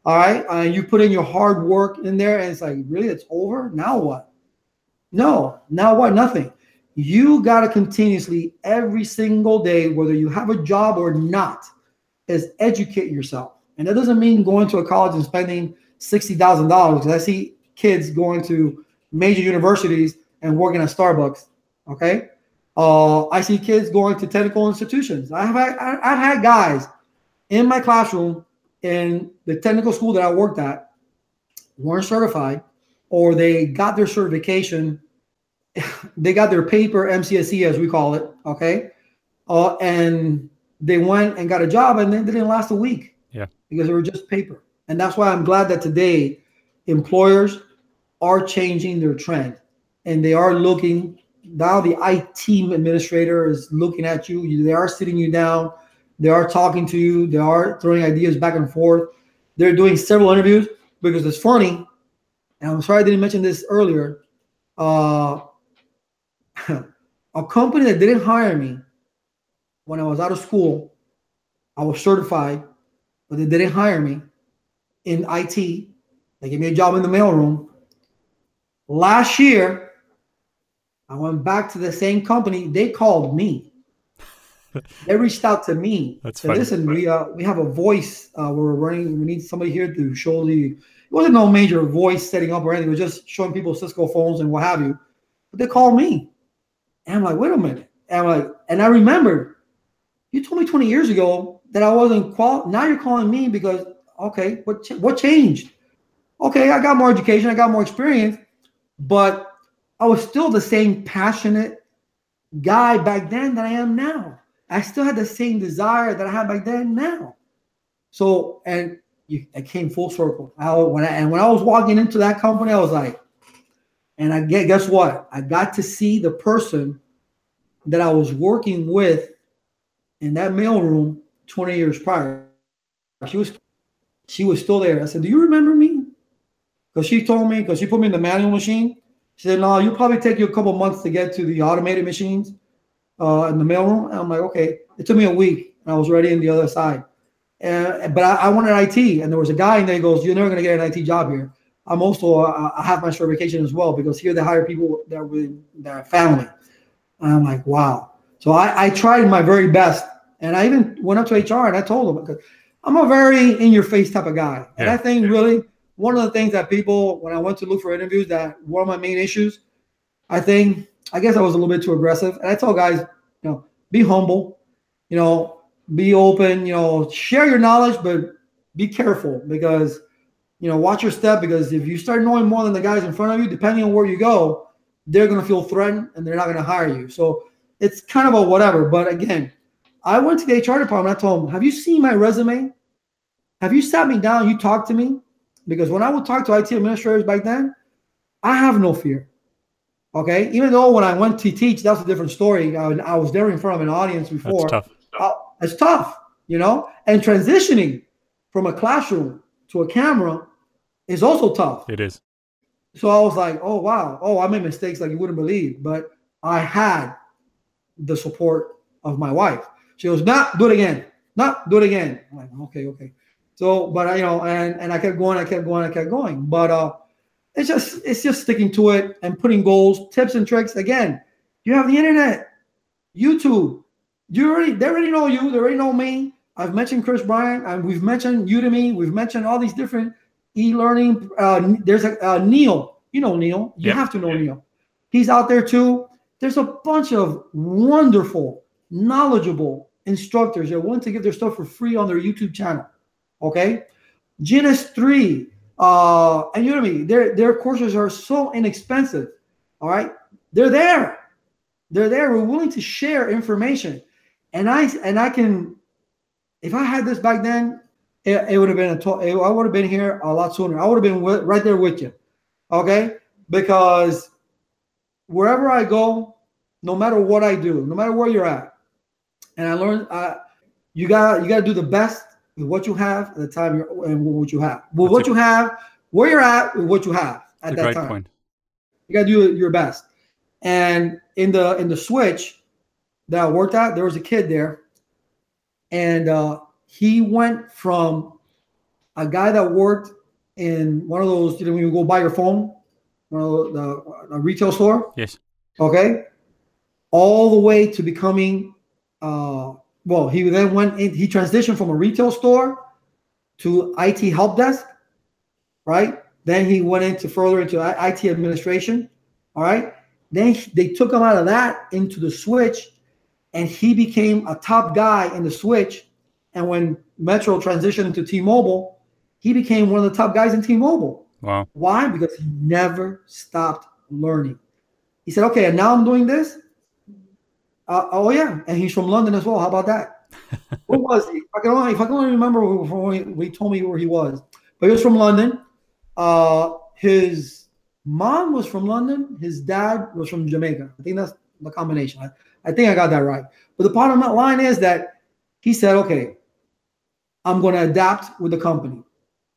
[SPEAKER 2] All right, uh, you put in your hard work in there, and it's like, really, it's over. Now what? No, now what? Nothing. You gotta continuously every single day, whether you have a job or not, is educate yourself. And that doesn't mean going to a college and spending sixty thousand dollars. I see kids going to major universities and working at Starbucks. Okay, uh, I see kids going to technical institutions. I have I, I've had guys in my classroom in the technical school that I worked at weren't certified, or they got their certification. they got their paper MCSE as we call it. Okay, uh, and they went and got a job, and then they didn't last a week.
[SPEAKER 1] Yeah.
[SPEAKER 2] because they were just paper, and that's why I'm glad that today employers are changing their trend, and they are looking now. The IT administrator is looking at you. They are sitting you down. They are talking to you. They are throwing ideas back and forth. They're doing several interviews because it's funny. And I'm sorry I didn't mention this earlier. Uh, a company that didn't hire me when I was out of school, I was certified, but they didn't hire me in IT. They gave me a job in the mailroom. Last year, I went back to the same company. They called me. they reached out to me.
[SPEAKER 1] That's
[SPEAKER 2] said,
[SPEAKER 1] funny.
[SPEAKER 2] Listen, we uh, we have a voice. Uh, we're running. We need somebody here to show the. It wasn't no major voice setting up or anything. It was just showing people Cisco phones and what have you. But they called me, and I'm like, wait a minute. And I'm like, and I remembered you told me 20 years ago that I wasn't qual. Now you're calling me because okay, what ch- what changed? Okay, I got more education, I got more experience, but I was still the same passionate guy back then that I am now. I still had the same desire that I had back then now. So and you, it came full circle. I, when I, and when I was walking into that company, I was like, and I get guess what? I got to see the person that I was working with in that mailroom 20 years prior. She was she was still there. I said, Do you remember me? Because she told me, because she put me in the manual machine. She said, No, you'll probably take you a couple months to get to the automated machines uh, in the mailroom. And I'm like, Okay. It took me a week and I was ready in the other side. And, but I, I wanted IT, and there was a guy in there who goes, You're never going to get an IT job here. I'm also, uh, I have my certification as well because here they hire people that that are family. And I'm like, Wow. So I, I tried my very best. And I even went up to HR and I told them, because I'm a very in your face type of guy. And I think really one of the things that people, when I went to look for interviews, that one of my main issues, I think, I guess I was a little bit too aggressive. And I tell guys, you know, be humble, you know, be open, you know, share your knowledge, but be careful because, you know, watch your step because if you start knowing more than the guys in front of you, depending on where you go, they're going to feel threatened and they're not going to hire you. So it's kind of a whatever. But again, I went to the HR department. I told them, Have you seen my resume? Have you sat me down? You talked to me? Because when I would talk to IT administrators back then, I have no fear. Okay. Even though when I went to teach, that's a different story. I, I was there in front of an audience before.
[SPEAKER 1] That's tough.
[SPEAKER 2] Uh, it's tough, you know, and transitioning from a classroom to a camera is also tough.
[SPEAKER 1] It is.
[SPEAKER 2] So I was like, oh wow, oh I made mistakes like you wouldn't believe, but I had the support of my wife. She goes, not do it again, not do it again. I'm like, okay, okay. So, but I, you know, and and I kept going, I kept going, I kept going. But uh, it's just it's just sticking to it and putting goals, tips and tricks. Again, you have the internet, YouTube. You already they already know you, they already know me. I've mentioned Chris Bryant, and we've mentioned Udemy, we've mentioned all these different e-learning. Uh, there's a uh, Neil, you know Neil, you
[SPEAKER 1] Yep.
[SPEAKER 2] have to know Neil. He's out there too. There's a bunch of wonderful, knowledgeable instructors that want to give their stuff for free on their YouTube channel. Okay, GNS3, uh, and Udemy, their their courses are so inexpensive. All right, they're there, they're there. We're willing to share information, and I and I can, if I had this back then, it, it would have been a. To, it, I would have been here a lot sooner. I would have been with, right there with you, okay? Because wherever I go, no matter what I do, no matter where you're at, and I learned, uh, you got you got to do the best with what you have at the time you're and what you have. With
[SPEAKER 1] That's
[SPEAKER 2] what
[SPEAKER 1] a-
[SPEAKER 2] you have, where you're at, with what you have at that time.
[SPEAKER 1] point.
[SPEAKER 2] You got to do your best. And in the in the switch that I worked at, there was a kid there, and uh, he went from a guy that worked in one of those, you know, when you go buy your phone, you know, the, the retail store.
[SPEAKER 1] Yes.
[SPEAKER 2] Okay. All the way to becoming, uh, well, he then went in, he transitioned from a retail store to IT help desk, right? Then he went into further into IT administration, all right? Then they took him out of that into the switch, and he became a top guy in the switch. And when Metro transitioned into T-Mobile, he became one of the top guys in T-Mobile.
[SPEAKER 1] Wow.
[SPEAKER 2] Why? Because he never stopped learning. He said, "Okay, and now I'm doing this." Uh, oh yeah, and he's from London as well. How about that? Where was he? I can only, if I can only remember when he told me where he was, but he was from London. Uh, his mom was from London. His dad was from Jamaica. I think that's the combination. I, I think I got that right. But the bottom line is that he said, "Okay, I'm going to adapt with the company."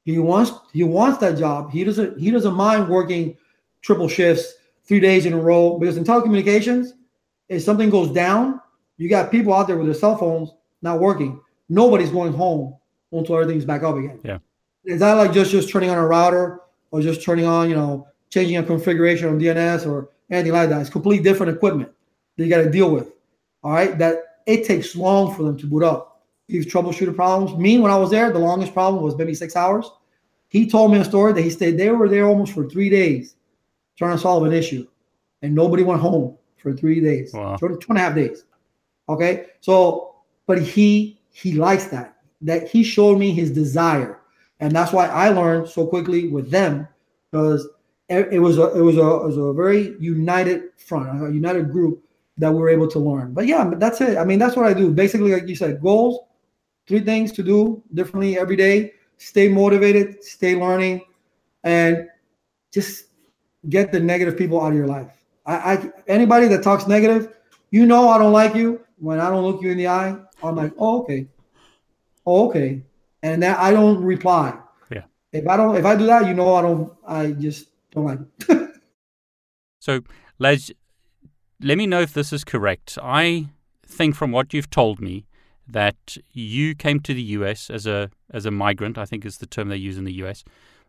[SPEAKER 2] He wants he wants that job. He doesn't he doesn't mind working triple shifts three days in a row because in telecommunications, if something goes down, you got people out there with their cell phones not working. Nobody's going home until everything's back up again.
[SPEAKER 1] Yeah.
[SPEAKER 2] Is that like just just turning on a router or just turning on, you know, changing a configuration on DNS or anything like that? It's completely different equipment that you got to deal with. All right. That it takes long for them to boot up these troubleshooter problems. Me, when I was there, the longest problem was maybe six hours. He told me a story that he stayed. They were there almost for three days trying to solve an issue, and nobody went home for three days,
[SPEAKER 1] wow.
[SPEAKER 2] two, two and a half days. Okay, so but he he likes that. That he showed me his desire, and that's why I learned so quickly with them because it, was a it was a it was a very united front, a united group that we were able to learn. But yeah, that's it. I mean, that's what I do. Basically, like you said, goals three things to do differently every day stay motivated stay learning and just get the negative people out of your life I, I anybody that talks negative you know i don't like you when i don't look you in the eye. I'm like oh okay. Oh, okay. And that i don't reply.
[SPEAKER 1] Yeah.
[SPEAKER 2] If i don't if i do that you know i don't i just don't like
[SPEAKER 1] so les let me know if this is correct. I think from what you've told me that you came to the US as a as a migrant. I think is the term they use in the US,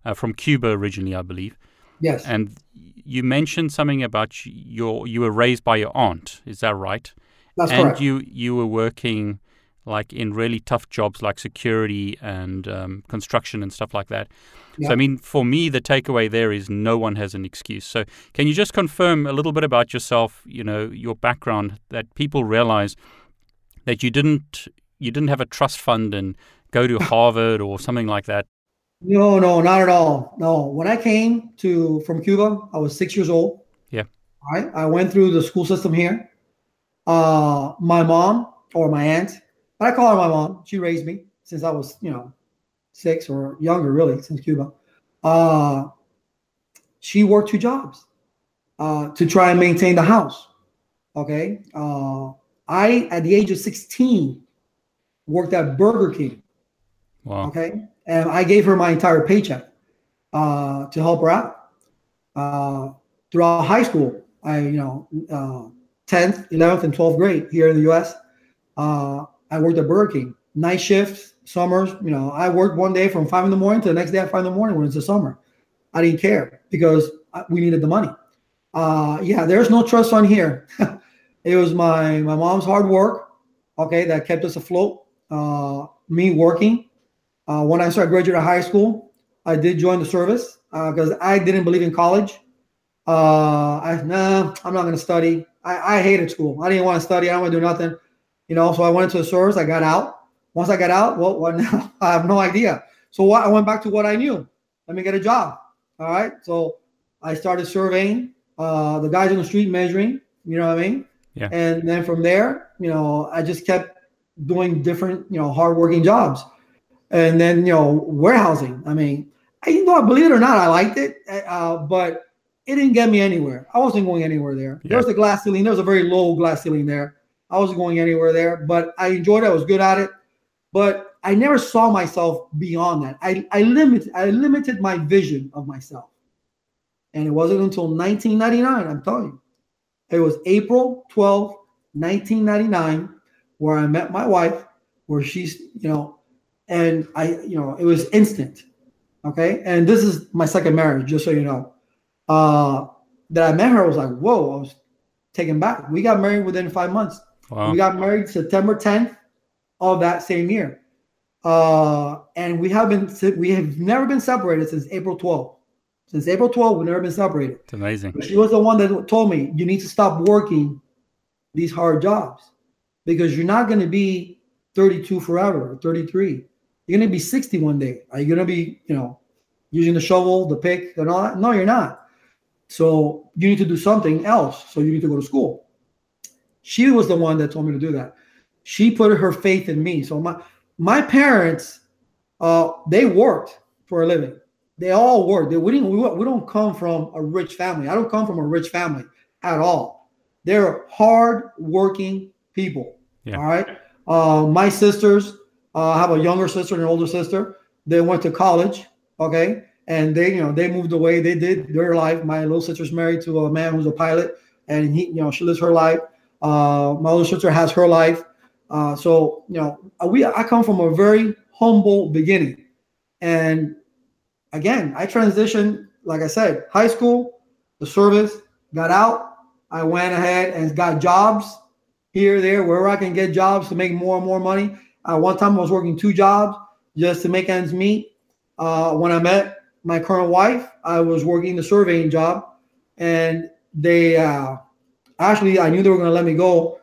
[SPEAKER 1] uh, from Cuba originally, I believe.
[SPEAKER 2] Yes.
[SPEAKER 1] And you mentioned something about your you were raised by your aunt. Is that right?
[SPEAKER 2] That's
[SPEAKER 1] and
[SPEAKER 2] correct.
[SPEAKER 1] you you were working like in really tough jobs like security and um, construction and stuff like that. Yeah. So I mean, for me, the takeaway there is no one has an excuse. So can you just confirm a little bit about yourself? You know, your background that people realize that you didn't you didn't have a trust fund and go to Harvard or something like that?
[SPEAKER 2] No, no, not at all. No, when I came to from Cuba, I was six years old.
[SPEAKER 1] Yeah.
[SPEAKER 2] All right. I went through the school system here. Uh, my mom or my aunt, but I call her my mom. She raised me since I was, you know, six or younger, really, since Cuba. Uh, she worked two jobs uh, to try and maintain the house. Okay. Uh, I, at the age of 16, worked at Burger King.
[SPEAKER 1] Wow.
[SPEAKER 2] Okay. And I gave her my entire paycheck uh, to help her out. Uh, throughout high school, I, you know, uh, 10th, 11th, and 12th grade here in the US, uh, I worked at Burger King. Night shifts, summers, you know, I worked one day from five in the morning to the next day at five in the morning when it's the summer. I didn't care because we needed the money. Uh, yeah, there's no trust fund here. It was my my mom's hard work, okay, that kept us afloat. Me working. Uh, when I started graduating high school, I did join the service because uh, I didn't believe in college. Uh, I nah, I'm not going to study. I, I hated school. I didn't want to study. I don't want to do nothing, you know. So I went into the service. I got out. Once I got out, well, what now? I have no idea. So what? I went back to what I knew. Let me get a job. All right. So I started surveying uh, the guys on the street, measuring. You know what I mean?
[SPEAKER 1] Yeah.
[SPEAKER 2] And then from there, you know, I just kept doing different, you know, hardworking jobs. And then, you know, warehousing. I mean, I, you know, believe it or not, I liked it, uh, but it didn't get me anywhere. I wasn't going anywhere there. Yeah. There was a glass ceiling. There was a very low glass ceiling there. I wasn't going anywhere there, but I enjoyed it. I was good at it. But I never saw myself beyond that. I, I limited I limited my vision of myself. And it wasn't until 1999, I'm telling you. It was April 12, 1999, where I met my wife, where she's, you know, and I, you know, it was instant. Okay. And this is my second marriage, just so you know. Uh, that I met her, I was like, whoa, I was taken back. We got married within five months. Wow. We got married September 10th of that same year. Uh, and we have been we have never been separated since April 12th. Since April 12th, we've never been separated.
[SPEAKER 1] It's amazing.
[SPEAKER 2] She was the one that told me you need to stop working these hard jobs because you're not going to be 32 forever, 33. You're going to be 60 one day. Are you going to be, you know, using the shovel, the pick, and all that? No, you're not. So you need to do something else. So you need to go to school. She was the one that told me to do that. She put her faith in me. So my my parents, uh, they worked for a living. They all worked. They, we didn't. We, we don't come from a rich family. I don't come from a rich family at all. They're hard working people. Yeah. All right. Uh, my sisters uh, have a younger sister and an older sister. They went to college. Okay? And they you know they moved away. They did their life. My little sister's married to a man who's a pilot and he you know she lives her life. Uh, my older sister has her life. Uh, so you know we i come from a very humble beginning. And again i transitioned like i said high school the service got out. I went ahead and got jobs here there wherever i can get jobs to make more and more money uh, one time i was working two jobs just to make ends meet uh, when i met my current wife, I was working the surveying job, and they uh, actually I knew they were going to let me go,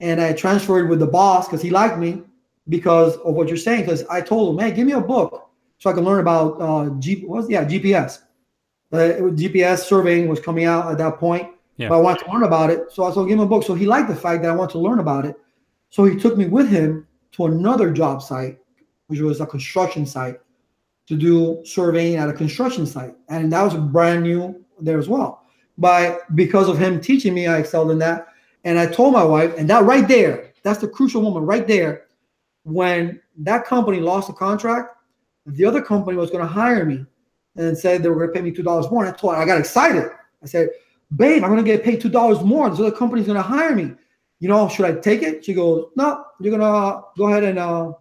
[SPEAKER 2] and I transferred with the boss because he liked me because of what you're saying. Because I told him, "Man, give me a book so I can learn about uh, G was yeah GPS." Uh, GPS surveying was coming out at that point. Yeah. But I wanted to learn about it, so I told give him a book. So he liked the fact that I wanted to learn about it. So he took me with him to another job site, which was a construction site to do surveying at a construction site. And that was brand new there as well. But because of him teaching me, I excelled in that. And I told my wife, and that right there, that's the crucial moment right there. When that company lost the contract, the other company was going to hire me and said they were going to pay me $2 more. And I told her, I got excited. I said, babe, I'm going to get paid $2 more. This other company's going to hire me. You know, should I take it? She goes, no, you're going to uh, go ahead and uh,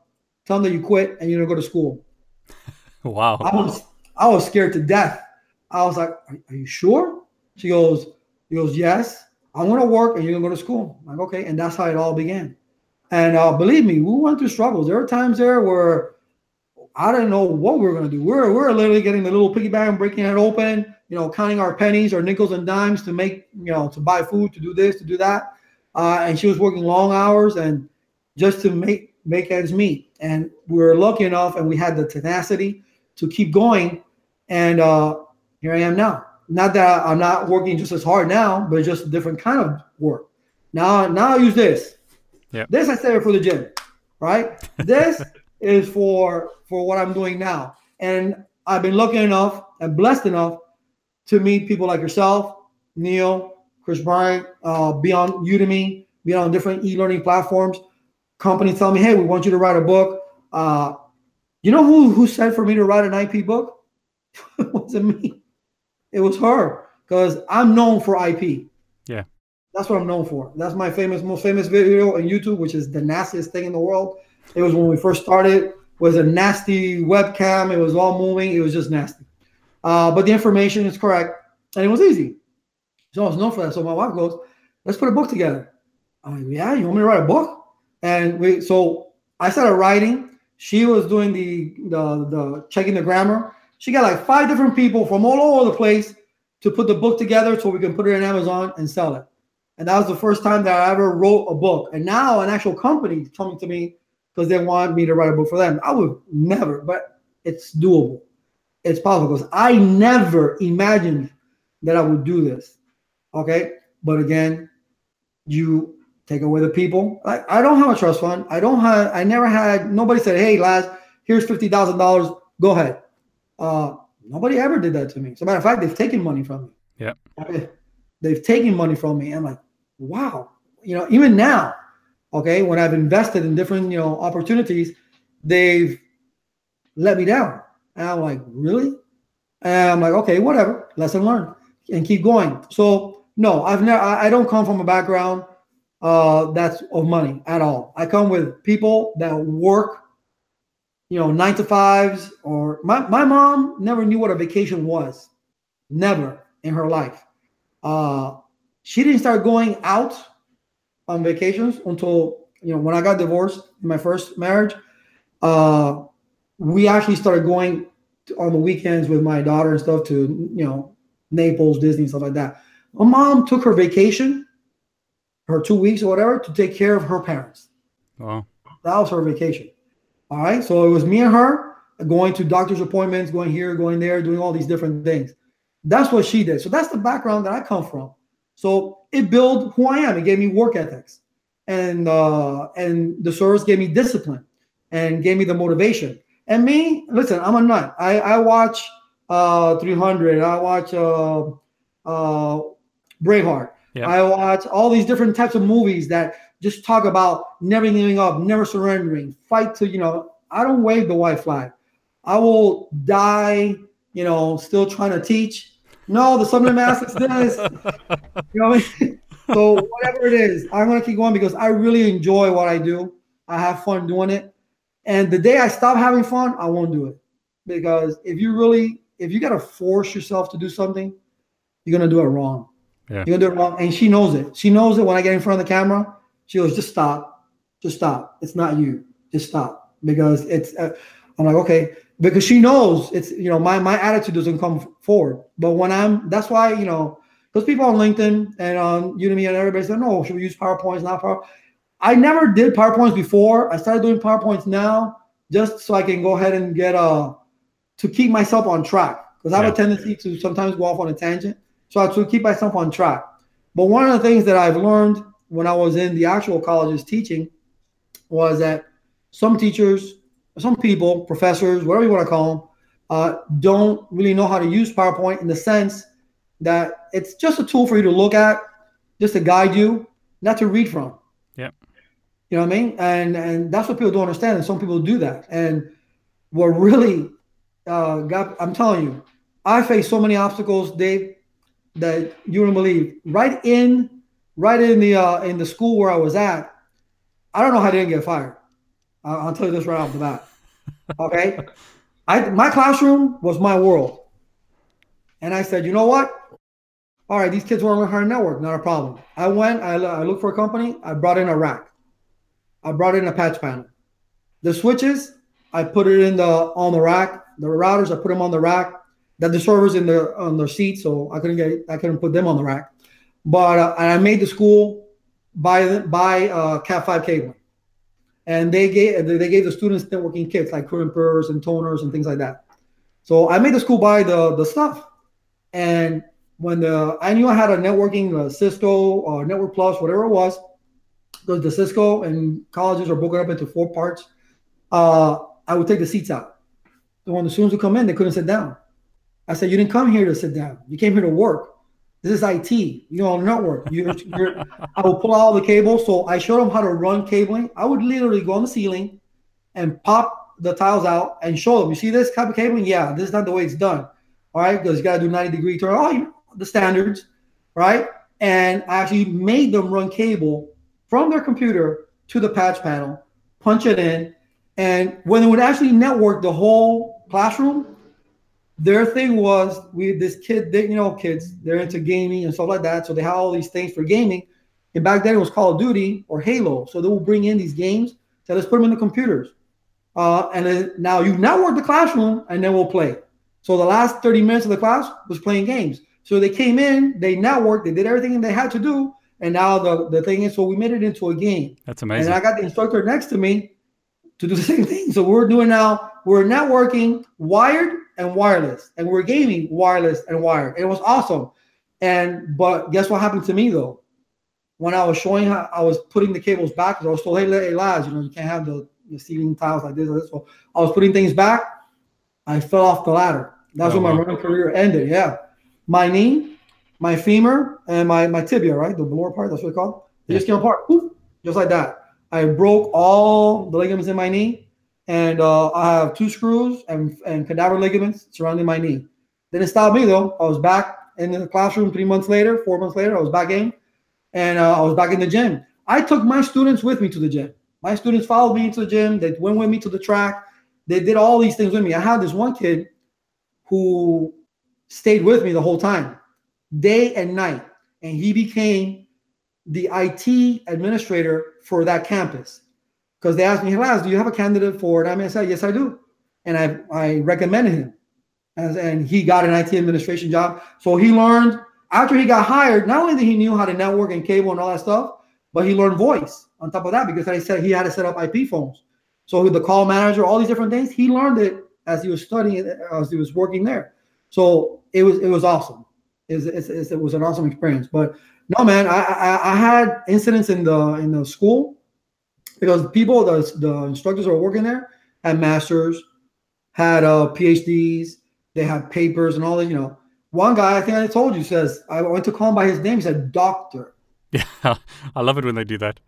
[SPEAKER 2] tell them that you quit and you're going to go to school.
[SPEAKER 1] Wow.
[SPEAKER 2] I was I was scared to death. I was like, are, are you sure? She goes, he goes, yes. I'm gonna work and you're gonna go to school. I'm like, okay, and that's how it all began. And uh, believe me, we went through struggles. There were times there where I didn't know what we were gonna do. We we're we're literally getting the little piggy bank, breaking it open, you know, counting our pennies or nickels and dimes to make, you know, to buy food, to do this, to do that. Uh, and she was working long hours and just to make make ends meet. And we were lucky enough, and we had the tenacity to keep going. And uh, here I am now. Not that I'm not working just as hard now, but just a different kind of work. Now, now I use this.
[SPEAKER 1] Yeah.
[SPEAKER 2] This I save for the gym, right? this is for for what I'm doing now. And I've been lucky enough and blessed enough to meet people like yourself, Neil, Chris Bryant, uh, be on Udemy, be on different e-learning platforms. Companies tell me, hey, we want you to write a book. Uh, you know who who said for me to write an IP book? it wasn't me. It was her because I'm known for IP.
[SPEAKER 1] Yeah.
[SPEAKER 2] That's what I'm known for. That's my famous, most famous video on YouTube, which is the nastiest thing in the world. It was when we first started. Was a nasty webcam. It was all moving. It was just nasty. Uh, but the information is correct, and it was easy. I was known for that. So my wife goes, "Let's put a book together." I'm like, "Yeah, you want me to write a book?" And we so I started writing she was doing the, the the checking the grammar. She got like five different people from all over the place to put the book together so we can put it in Amazon and sell it. And that was the first time that I ever wrote a book. And now an actual company coming to me because they want me to write a book for them. I would never, but it's doable. It's possible because I never imagined that I would do this. Okay. But again, you take away the people. I, I don't have a trust fund. I don't have, I never had, nobody said, hey, Laz, here's $50,000. Go ahead. Uh, nobody ever did that to me. As a matter of fact, they've taken money from me.
[SPEAKER 1] Yeah. Okay.
[SPEAKER 2] They've taken money from me. I'm like, wow. You know, even now, okay, when I've invested in different, you know, opportunities, they've let me down. And I'm like, really? And I'm like, okay, whatever. Lesson learned. and keep going. So no, I've never. I, don't come from a background uh, that's of money at all. I come with people that work, you know, nine to fives. Or my my mom never knew what a vacation was, never in her life. Uh, she didn't start going out on vacations until you know when I got divorced in my first marriage. Uh, we actually started going on the weekends with my daughter and stuff to you know Naples, Disney, stuff like that. My mom took her vacation, her two weeks or whatever, to take care of her parents.
[SPEAKER 1] Wow.
[SPEAKER 2] That was her vacation. All right. So it was me and her going to doctor's appointments, going here, going there, doing all these different things. That's what she did. So that's the background that I come from. So it built who I am. It gave me work ethics. And uh, and the service gave me discipline and gave me the motivation. And me, listen, I'm a nut. I, I watch uh 300. I watch uh uh Braveheart. Yeah. I watch all these different types of movies that just talk about never giving up, never surrendering, fight to, you know, I don't wave the white flag. I will die, you know, still trying to teach. No, the Subliminal Masters this. You know what I mean? So whatever it is, I'm gonna keep going because I really enjoy what I do. I have fun doing it. And the day I stop having fun, I won't do it. Because if you really if you got to force yourself to do something, you're gonna do it wrong. Yeah. You're gonna do it wrong, and she knows it. She knows it when I get in front of the camera. She goes, "Just stop, just stop. It's not you. Just stop." Because it's. Uh, I'm like, okay, because she knows it's you know my my attitude doesn't come forward. But when I'm, that's why you know, because people on LinkedIn and on Udemy and everybody said, "No, should we use PowerPoints? Not Power." I never did PowerPoints before. I started doing PowerPoints now just so I can go ahead and get a to keep myself on track because I have yeah. a tendency to sometimes go off on a tangent. So I to keep myself on track. But one of the things that I've learned when I was in the actual colleges teaching was that some teachers, some people, professors, whatever you want to call them, uh, don't really know how to use PowerPoint in the sense that it's just a tool for you to look at, just to guide you, not to read from.
[SPEAKER 1] Yeah.
[SPEAKER 2] You know what I mean? And and that's what people don't understand. And some people do that. And what really uh, God, I'm telling you, I faced so many obstacles, Dave, that you wouldn't believe. Right in, right in the uh, in the school where I was at, I don't know how I didn't get fired. I'll, I'll tell you this right off the bat. Okay, I my classroom was my world, and I said, you know what? All right, these kids want to learn how to network, not a problem. I went, I, I looked for a company, I brought in a rack, I brought in a patch panel. The switches, I put it in the on the rack the routers, I put them on the rack. That the servers in their on their seats, so I couldn't get I couldn't put them on the rack. But uh, I made the school buy buy uh, Cat five cabling, and they gave they gave the students networking kits like crimpers and toners and things like that. So I made the school buy the the stuff, and when the I knew I had a networking uh, Cisco or Network Plus, whatever it was, because the Cisco and colleges are broken up into four parts. Uh, I would take the seats out So when the students would come in, they couldn't sit down. I said, you didn't come here to sit down. You came here to work. This is IT. You know, network. You're, you're, I will pull out all the cables. So I showed them how to run cabling. I would literally go on the ceiling and pop the tiles out and show them. You see this type of cabling? Yeah, this is not the way it's done. All right, because you got to do 90 degree turn. Oh, you know, the standards, right? And I actually made them run cable from their computer to the patch panel, punch it in, and when it would actually network the whole classroom, their thing was we this kid, they, you know, kids, they're into gaming and stuff like that. So they have all these things for gaming. And back then it was Call of Duty or Halo. So they will bring in these games. So let's put them in the computers. Uh, and then now you network the classroom and then we'll play. So the last 30 minutes of the class was playing games. So they came in, they networked, they did everything they had to do. And now the, the thing is, so we made it into a game.
[SPEAKER 1] That's amazing.
[SPEAKER 2] And I got the instructor next to me to do the same thing. So we're doing now, we're networking wired and wireless, and we're gaming wireless and wired. It was awesome. And but guess what happened to me though? When I was showing how I was putting the cables back, because I was told, hey, hey, Laz, you know, you can't have the, the ceiling tiles like this or this. So I was putting things back. I fell off the ladder. That's oh, when my running career ended. Yeah. My knee, my femur, and my, my tibia, right? The lower part, that's what it's called. They yeah. just came apart. just like that. I broke all the ligaments in my knee, and uh, I have two screws and, and cadaver ligaments surrounding my knee. Didn't stop me though. I was back in the classroom three months later, four months later, I was back in, and uh, I was back in the gym. I took my students with me to the gym. My students followed me into the gym. They went with me to the track. They did all these things with me. I had this one kid who stayed with me the whole time, day and night, and he became the IT administrator for that campus. Because they asked me, "Hey, Laz, do you have a candidate for it?" I said, "Yes, I do," and I I recommended him, As, and he got an IT administration job. So he learned after he got hired. Not only did he knew how to network and cable and all that stuff, but he learned voice on top of that because I said he had to set up IP phones. So the call manager, all these different things, he learned it as he was studying, as he was working there. So it was it was awesome. It was, it was an awesome experience. But no, man, I, I, I had incidents in the in the school because people, the, the instructors who were working there had masters, had uh, PhDs, they had papers and all that. You know, one guy I think I told you says I went to call him by his name. He said doctor.
[SPEAKER 1] Yeah, I love it when they do that.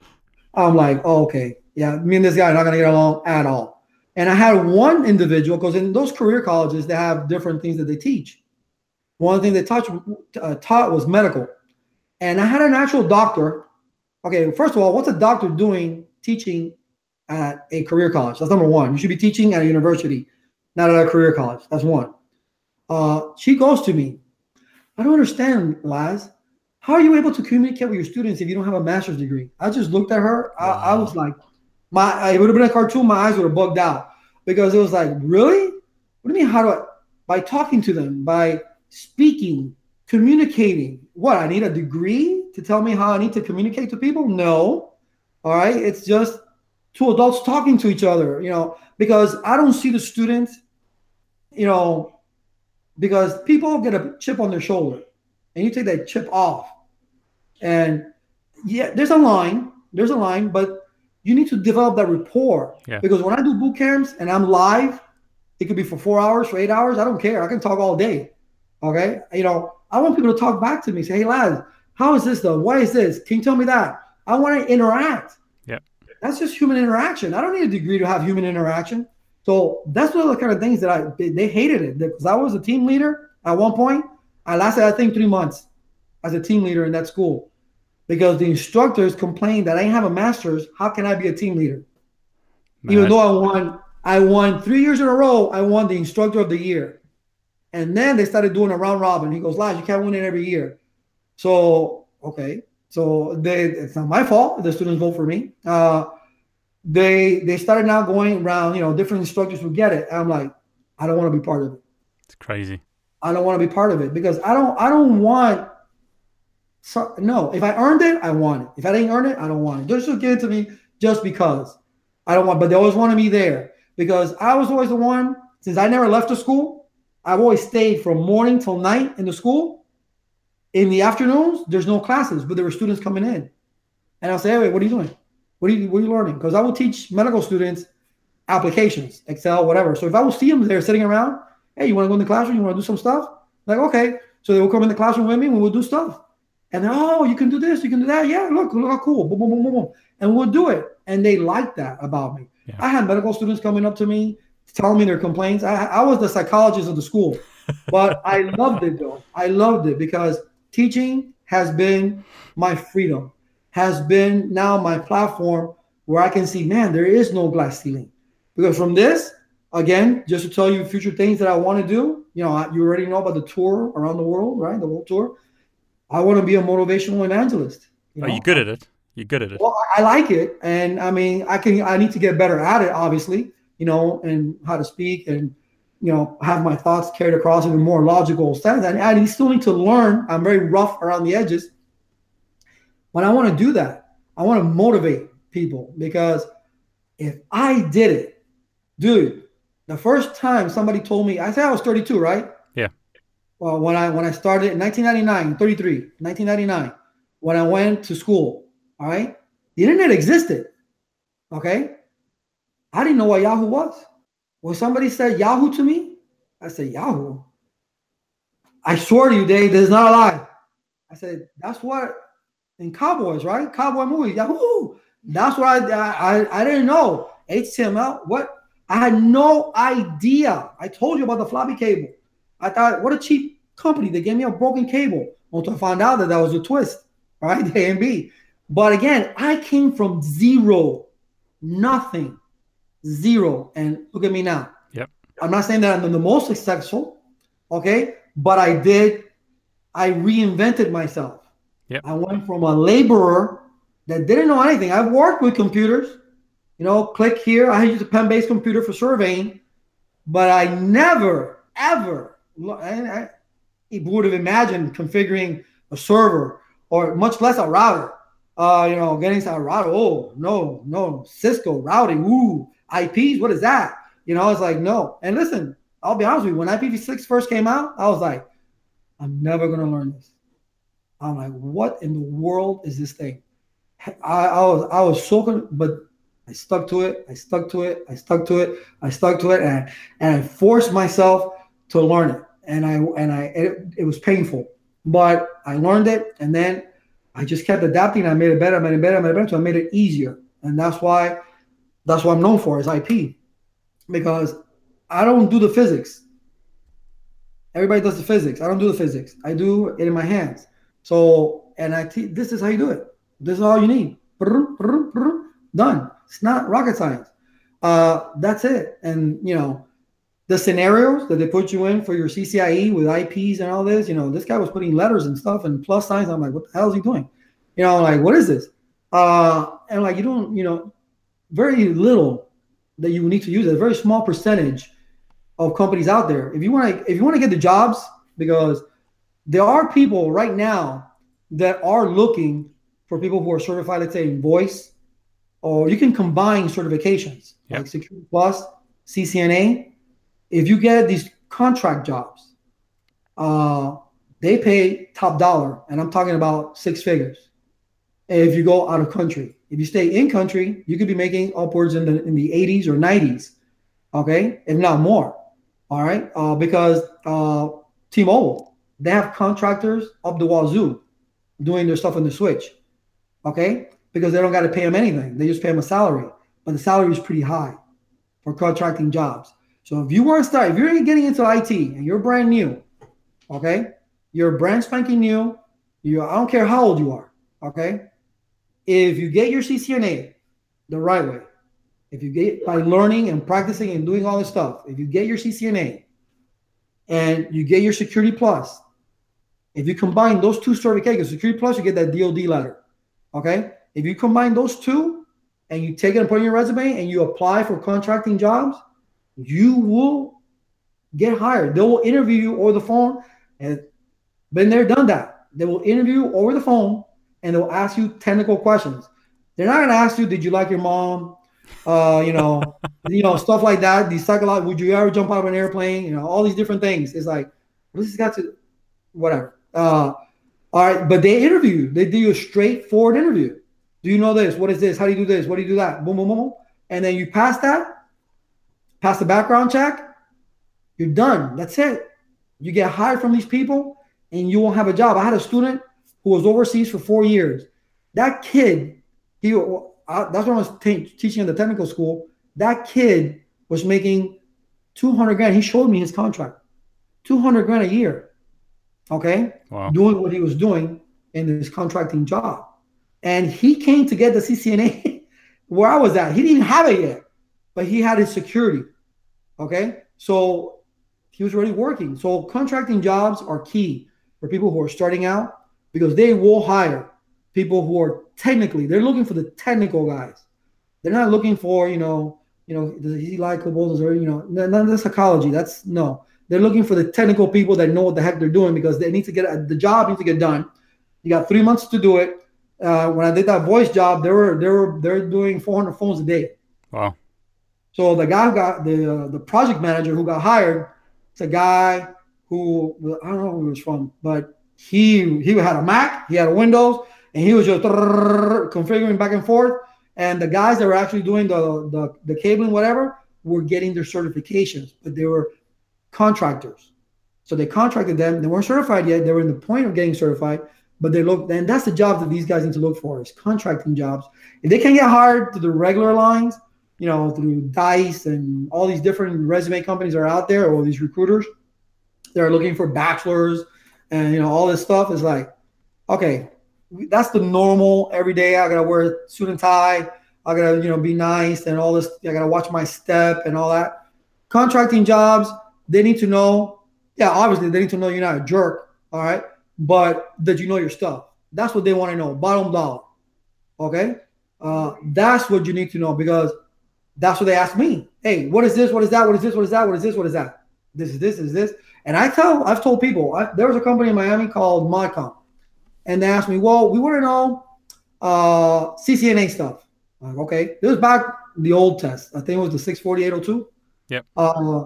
[SPEAKER 2] I'm like, oh, okay, yeah, me and this guy are not gonna get along at all. And I had one individual because in those career colleges they have different things that they teach. One thing they touch, uh, taught was medical, and I had an actual doctor. Okay, first of all, what's a doctor doing teaching at a career college? That's number one. You should be teaching at a university, not at a career college. That's one. Uh, she goes to me. I don't understand, Laz. How are you able to communicate with your students if you don't have a master's degree? I just looked at her. Wow. I, I, was like, my it would have been a cartoon. My eyes would have bugged out because it was like, really? What do you mean? How do I? By talking to them, by speaking, communicating. What? I need a degree to tell me how I need to communicate to people? No. All right. It's just two adults talking to each other. You know, because I don't see the students. You know, because people get a chip on their shoulder and you take that chip off. And yeah, there's a line, there's a line, but you need to develop that rapport. Yeah. Because when I do boot camps and I'm live, it could be for four hours, for eight hours. I don't care. I can talk all day. Okay. You know, I want people to talk back to me. Say, hey, Laz, how is this though? Why is this? Can you tell me that? I want to interact.
[SPEAKER 1] Yeah.
[SPEAKER 2] That's just human interaction. I don't need a degree to have human interaction. So that's one of the kind of things that I they, hated it because I was a team leader at one point I lasted, I think, three months as a team leader in that school because the instructors complained that I didn't have a master's. How can I be a team leader? Man. Even though I won, I won three years in a row. I won the instructor of the year, and then they started doing a round robin. He goes, "Laz, you can't win it every year." So okay, so they, it's not my fault. The students vote for me. Uh, they they started now going around. You know, different instructors would get it. I'm like, I don't want to be part of it.
[SPEAKER 1] It's crazy.
[SPEAKER 2] I don't want to be part of it because I don't I don't want so, no, if I earned it, I want it. If I didn't earn it, I don't want it. Just just give it to me just because. I don't want, but they always wanted me there because I was always the one, since I never left the school, I've always stayed from morning till night in the school. In the afternoons, there's no classes, but there were students coming in. And I'll say, hey, wait, what are you doing? What are you, what are you learning? Because I will teach medical students applications, Excel, whatever. So if I will see them there sitting around, Hey, you want to go in the classroom? You want to do some stuff? Like, okay. So they will come in the classroom with me and we'll do stuff. And then, oh, you can do this, you can do that. Yeah, look, look how cool. Boom, boom, boom, boom, boom. And we'll do it. And they like that about me. Yeah. I had medical students coming up to me, telling me their complaints. I, I was the psychologist of the school, but I loved it though. I loved it because teaching has been my freedom, has been now my platform where I can see, man, there is no glass ceiling. Because from this, again, just to tell you future things that I want to do. You know, you already know about the tour around the world, right? The world tour. I want to be a motivational evangelist.
[SPEAKER 1] You oh, know? Are you good at it? You're good at it.
[SPEAKER 2] Well, I like it, and I mean, I can. I need to get better at it, obviously. You know, and how to speak, and you know, have my thoughts carried across in a more logical sense. And I still need to learn. I'm very rough around the edges, but I want to do that. I want to motivate people because if I did it, dude, the first time somebody told me, I said I was 32, right?
[SPEAKER 1] Yeah.
[SPEAKER 2] Well, when I when I started in 1999, 33, 1999, when I went to school, all right, the internet existed. Okay. I didn't know what Yahoo was. When somebody said Yahoo to me, I said, Yahoo. I swear to you, Dave, this is not a lie. I said, that's what in cowboys, right? Cowboy movies, Yahoo. That's what I I, I didn't know. HTML, what I had no idea. I told you about the floppy cable. I thought, what a cheap company. They gave me a broken cable until I found out that that was a twist, right? A and B. But again, I came from zero, nothing, zero. And look at me now.
[SPEAKER 1] Yep.
[SPEAKER 2] I'm not saying that I'm the most successful, okay? But I did, I reinvented myself.
[SPEAKER 1] Yep.
[SPEAKER 2] I went from a laborer that didn't know anything. I've worked with computers, you know, click here. I used a pen based computer for surveying, but I never, ever, I, I would have imagined configuring a server or much less a router. Uh, you know, getting to a router. Oh, no, no, Cisco routing. Ooh, IPs. What is that? You know, I was like, no. And listen, I'll be honest with you. When IPv6 first came out, I was like, I'm never going to learn this. I'm like, what in the world is this thing? I, I was I was so but I stuck to it. I stuck to it. I stuck to it. I stuck to it, and and I forced myself to learn it. And I and I it, it was painful, but I learned it, and then I just kept adapting. I made it better. I made it better. I made it better. So I made it easier, and that's why that's what I'm known for is IP, because I don't do the physics. Everybody does the physics. I don't do the physics. I do it in my hands. So, and I te- this is how you do it. This is all you need. Done. It's not rocket science. Uh, that's it. And you know, the scenarios that they put you in for your CCIE with IPs and all this, you know, this guy was putting letters and stuff and plus signs. I'm like, what the hell is he doing? You know, like, what is this? Uh, and like, you don't, you know, very little that you need to use. it. A very small percentage of companies out there. If you want to, if you want to get the jobs, because there are people right now that are looking for people who are certified, let's say in voice, or you can combine certifications yep. like Security Plus, CCNA. If you get these contract jobs, uh, they pay top dollar, and I'm talking about six figures. If you go out of country, if you stay in country, you could be making upwards in the in the 80s or 90s, okay, if not more. All right, uh, because uh, T-Mobile they have contractors up the wazoo doing their stuff on the switch, okay, because they don't got to pay them anything. They just pay them a salary, but the salary is pretty high for contracting jobs. So if you want to start, if you're getting into IT and you're brand new, okay, you're brand spanking new. You, I don't care how old you are, okay. If you get your CCNA the right way, if you get by learning and practicing and doing all this stuff, if you get your CCNA and you get your Security Plus, if you combine those two certifications, Security Plus, you get that DoD letter. Okay, if you combine those two and you take it and put it in your resume and you apply for contracting jobs, you will get hired. They will interview you over the phone, and been there, done that. They will interview over the phone and they'll ask you technical questions. They're not gonna ask you, "Did you like your mom?" Uh, you know, you know, stuff like that. These psychological. Would you ever jump out of an airplane? You know, all these different things. It's like this has got to, whatever. Uh, all right, but they interview you. They do a straightforward interview. Do you know this? What is this? How do you do this? What do you do that? Boom, boom, boom. And then you pass that, pass the background check, you're done. That's it. You get hired from these people and you won't have a job. I had a student who was overseas for four years. That kid, he that's when I was teaching at the technical school. That kid was making 200 grand. He showed me his contract, 200 grand a year. Okay. Wow. Doing what he was doing in his contracting job. And he came to get the CCNA where I was at. He didn't have it yet, but he had his security. Okay. So he was already working. So contracting jobs are key for people who are starting out because they will hire people who are technically, they're looking for the technical guys. They're not looking for, you know, you know, is he like Does or you know, none of the psychology. That's no. They're looking for the technical people that know what the heck they're doing because they need to get the job needs to get done. You got three months to do it. Uh, when I did that voice job, they were they were they're doing 400 phones a day.
[SPEAKER 1] Wow.
[SPEAKER 2] So the guy who got the uh, the project manager who got hired, it's a guy who I don't know who he was from, but he he had a Mac, he had a Windows, and he was just configuring back and forth. And the guys that were actually doing the the, the cabling, whatever, were getting their certifications, but they were contractors. So they contracted them. They weren't certified yet. They were in the point of getting certified, but they look. And that's the job that these guys need to look for is contracting jobs. If they can get hired through the regular lines, you know, through Dice and all these different resume companies are out there, or these recruiters, they're looking for bachelors, and you know all this stuff is like, okay, that's the normal every day. I gotta wear suit and tie. I gotta you know be nice and all this. I gotta watch my step and all that. Contracting jobs, they need to know. Yeah, obviously they need to know you're not a jerk. All right, but that you know your stuff. That's what they want to know. Bottom dollar. Okay, uh, that's what you need to know because that's what they ask me. Hey, what is this? What is that? What is this? What is that? What is this? What is that? This is this is this. And I tell, I've told people, I, there was a company in Miami called Modcom, and they asked me, well, we want to know uh, CCNA stuff. I'm like, okay, this was back the old test. I think it was the 64802.
[SPEAKER 1] Yep.
[SPEAKER 2] Uh,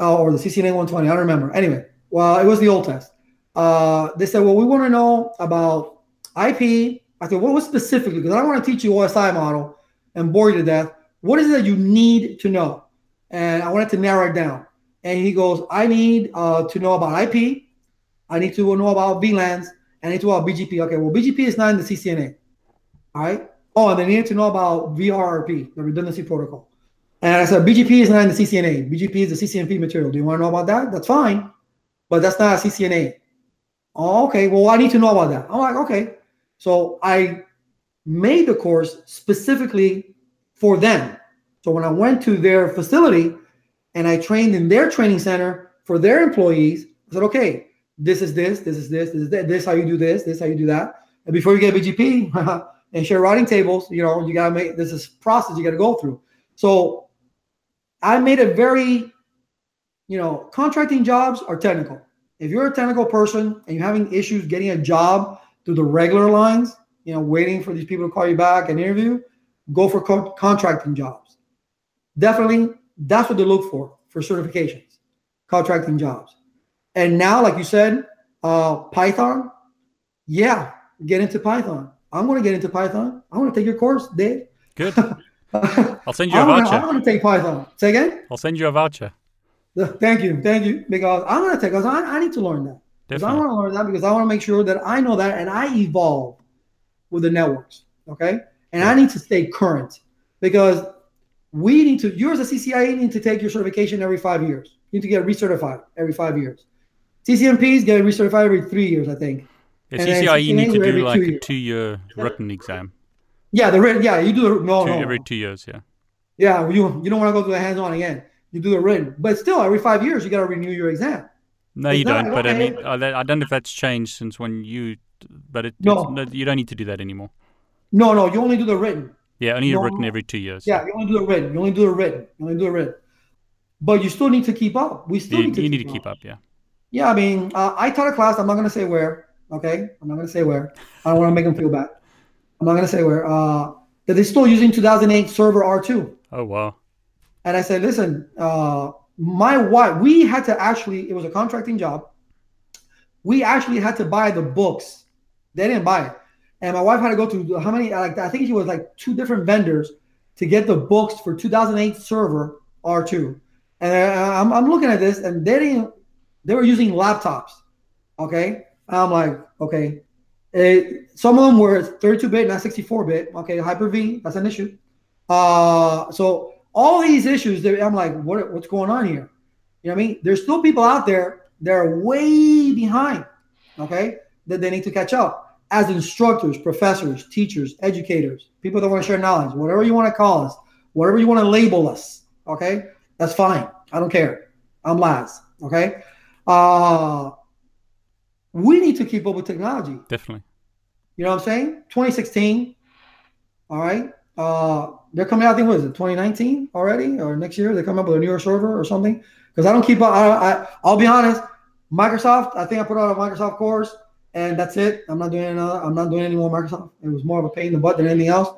[SPEAKER 2] uh, or the CCNA 120. I don't remember. Anyway, well, it was the old test. Uh, they said, well, we want to know about IP. I said, well, what specifically? Because I don't want to teach you OSI model and bore you to death. What is it that you need to know? And I wanted to narrow it down. And he goes, I need uh, to know about IP. I need to know about VLANs. And I need to know about BGP. Okay, well, BGP is not in the CCNA. All right. Oh, and they need to know about VRRP, the redundancy protocol. And I said, BGP is not in the CCNA. BGP is the CCNP material. Do you want to know about that? That's fine. But that's not a CCNA. Oh, okay. Well, I need to know about that. I'm like, okay. So I made the course specifically for them. So when I went to their facility and I trained in their training center for their employees, I said, okay, this is this, this is this, this is that, this how you do this, this how you do that. And before you get BGP and share routing tables, you know, you gotta make this is process you gotta go through. So I made it very, you know, contracting jobs are technical. If you're a technical person and you're having issues getting a job through the regular lines, you know, waiting for these people to call you back and interview, go for co- contracting jobs. Definitely, that's what they look for for certifications, contracting jobs. And now, like you said, uh, Python, yeah, get into Python. I'm going to get into Python. I want to take your course, Dave.
[SPEAKER 1] Good. I'll send you a voucher.
[SPEAKER 2] I'm gonna take Python. Say again?
[SPEAKER 1] I'll send you a voucher.
[SPEAKER 2] Thank you, thank you. Because I'm going to take. Because I, I need to learn that. Because I want to learn that because I want to make sure that I know that and I evolve with the networks. Okay, and I need to stay current because we need to. You as a CCIE need to take your certification every five years. You need to get recertified every five years. CCNPs get recertified every three years, I think.
[SPEAKER 1] Yeah,
[SPEAKER 2] And then
[SPEAKER 1] you need to do like
[SPEAKER 2] two
[SPEAKER 1] a two-year written exam.
[SPEAKER 2] Yeah, the written. Yeah, you do the no,
[SPEAKER 1] Two,
[SPEAKER 2] no,
[SPEAKER 1] every two years, yeah.
[SPEAKER 2] Yeah, you you don't want to go through the hands-on again. You do the written, but still, every five years you got to renew your exam.
[SPEAKER 1] No,
[SPEAKER 2] It's
[SPEAKER 1] you
[SPEAKER 2] not-
[SPEAKER 1] don't. But I mean, I I don't know if that's changed since when you. But it,
[SPEAKER 2] No.
[SPEAKER 1] it's, no, you don't need to do that anymore.
[SPEAKER 2] No, no, you only do the written.
[SPEAKER 1] Yeah, only
[SPEAKER 2] No,
[SPEAKER 1] written
[SPEAKER 2] no.
[SPEAKER 1] every two years.
[SPEAKER 2] Yeah, you only do the written. You only do the written. You only do the written. But you still need to keep up. We still
[SPEAKER 1] you,
[SPEAKER 2] need to
[SPEAKER 1] you
[SPEAKER 2] keep
[SPEAKER 1] need to keep up. Yeah.
[SPEAKER 2] Yeah, I mean, uh, I taught a class. I'm not going to say where. Okay, I'm not going to say where. I don't want to make them feel bad. I'm not going to say where. Uh, that they're still using 2008 server R2.
[SPEAKER 1] Oh wow.
[SPEAKER 2] And I said, listen, uh, my wife, we had to actually, it was a contracting job. We actually had to buy the books. They didn't buy it. And my wife had to go to how many, like, I think she was like two different vendors to get the books for 2008 server R2. And I- I'm, I'm looking at this and they didn't, they were using laptops. Okay. I'm like, okay. It, some of them were 32 bit, not 64 bit. Okay. Hyper V, that's an issue. Uh, so all these issues, I'm like, what, what's going on here? You know what I mean? There's still people out there that are way behind, okay, that they need to catch up as instructors, professors, teachers, educators, people that want to share knowledge, whatever you want to call us, whatever you want to label us, okay, that's fine. I don't care. I'm Laz, okay? Uh, we need to keep up with technology.
[SPEAKER 1] Definitely.
[SPEAKER 2] You know what I'm saying? 2016. All right. Uh, they're coming out. I think what is it? 2019 already, or next year? They come up with a newer server or something. Because I don't keep up. I, I I'll be honest. Microsoft. I think I put out a Microsoft course, and that's it. I'm not doing another. I'm not doing any more Microsoft. It was more of a pain in the butt than anything else.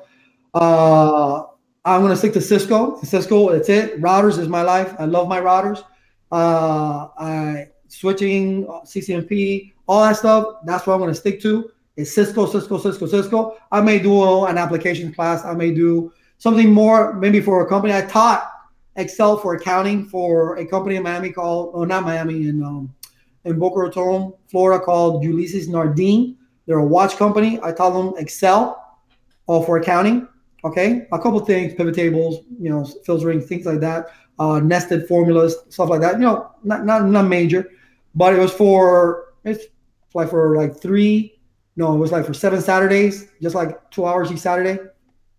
[SPEAKER 2] Uh, I'm gonna stick to Cisco. Cisco. That's it. Routers is my life. I love my routers. Uh, I switching CCNP, all that stuff. That's what I'm gonna stick to. It's Cisco, Cisco, Cisco, Cisco. I may do an application class. I may do something more, maybe for a company. I taught Excel for accounting for a company in Miami called, oh, not Miami, in um, in Boca Raton, Florida, called Ulysses Nardin. They're a watch company. I taught them Excel, all for accounting. Okay, a couple things, pivot tables, you know, filtering, things like that, uh, nested formulas, stuff like that. You know, not not not major, but it was for it's like for like three, no, it was like for seven Saturdays, just like two hours each Saturday.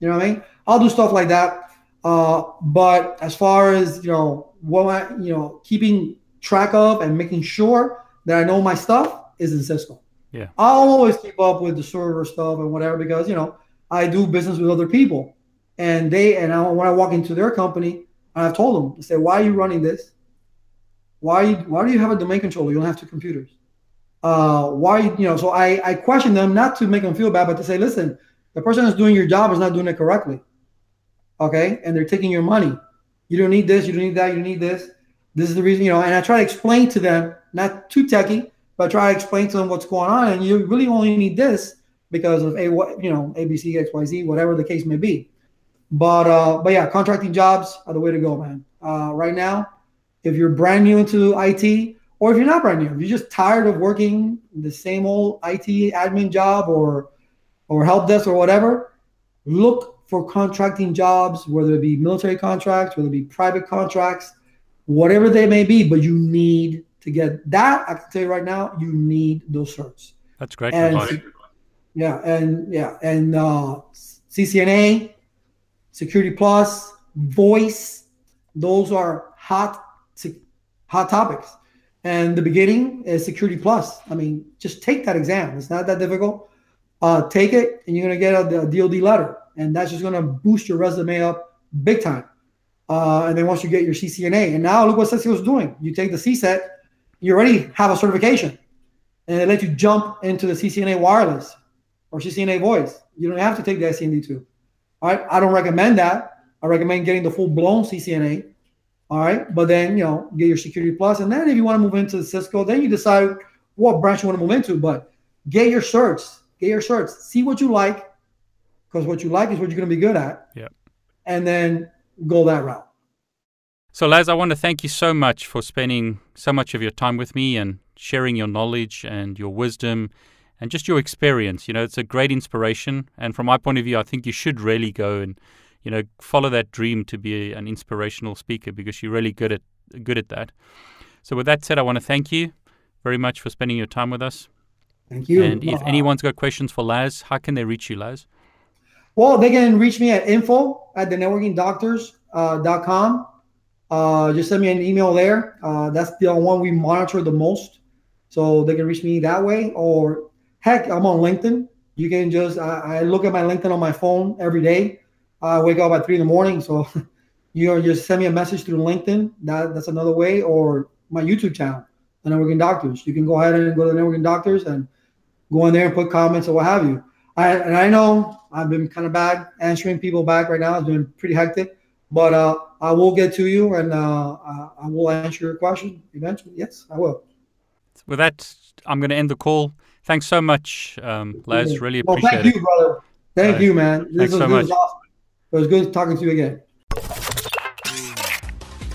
[SPEAKER 2] You know what I mean? I'll do stuff like that. Uh, but as far as you know, what I, you know, keeping track of and making sure that I know my stuff is in Cisco.
[SPEAKER 1] Yeah.
[SPEAKER 2] I'll always keep up with the server stuff and whatever because you know I do business with other people, and they and I, when I walk into their company, I've told them, I say, why are you running this? Why why do you have a domain controller? You don't have two computers. Uh, why you know? So I I question them not to make them feel bad, but to say, listen, the person that's doing your job is not doing it correctly. Okay, and they're taking your money. You don't need this. You don't need that. You need this. This is the reason, you know. And I try to explain to them, not too techy, but I try to explain to them what's going on. And you really only need this because of a what you know ABC X Y Z, whatever the case may be. But uh, but yeah, contracting jobs are the way to go, man. Uh, right now, if you're brand new into IT, or if you're not brand new, if you're just tired of working the same old IT admin job or or help desk or whatever, look for contracting jobs, whether it be military contracts, whether it be private contracts, whatever they may be. But you need to get that. I can tell you right now, you need those certs.
[SPEAKER 1] That's great.
[SPEAKER 2] And, yeah, and yeah, and uh, CCNA, Security Plus, Voice, those are hot, hot topics. And the beginning is Security Plus. I mean, just take that exam. It's not that difficult. Uh, take it, and you're gonna get a, a DoD letter, and that's just gonna boost your resume up big time. Uh, and then once you get your CCNA, and now look what Cisco is doing. You take the CCENT, you already have a certification, and they let you jump into the CCNA wireless or CCNA voice. You don't have to take the ICND two. All right, I don't recommend that. I recommend getting the full blown CCNA. All right, but then you know get your security plus, and then if you want to move into Cisco, then you decide what branch you want to move into. But get your certs, get your certs, see what you like, because what you like is what you're going to be good at.
[SPEAKER 1] Yeah,
[SPEAKER 2] and then go that route.
[SPEAKER 1] So, Laz, I want to thank you so much for spending so much of your time with me and sharing your knowledge and your wisdom and just your experience. You know, it's a great inspiration. And from my point of view, I think you should really go and, you know, follow that dream to be an inspirational speaker because you're really good at good at that. So, with that said, I want to thank you very much for spending your time with us.
[SPEAKER 2] Thank you.
[SPEAKER 1] And if uh, anyone's got questions for Laz, how can they reach you, Laz?
[SPEAKER 2] Well, they can reach me at info at the networkingdoctors.com. Uh, just send me an email there. Uh, that's the one we monitor the most. So they can reach me that way. Or heck, I'm on LinkedIn. You can just, I, I look at my LinkedIn on my phone every day. I wake up at three in the morning. So you know, just send me a message through LinkedIn. That, that's another way. Or my YouTube channel, The Networking Doctors. You can go ahead and go to The Networking Doctors and go in there and put comments or what have you. I, and I know I've been kind of bad answering people back right now. It's been pretty hectic, but uh, I will get to you and uh, I will answer your question eventually. Yes, I will.
[SPEAKER 1] With that, I'm going to end the call. Thanks so much, um, Laz. Really appreciate well,
[SPEAKER 2] thank it. Thank you, brother. Thank uh, you, man. This
[SPEAKER 1] thanks
[SPEAKER 2] was,
[SPEAKER 1] so much.
[SPEAKER 2] Awesome. It was good talking to you again.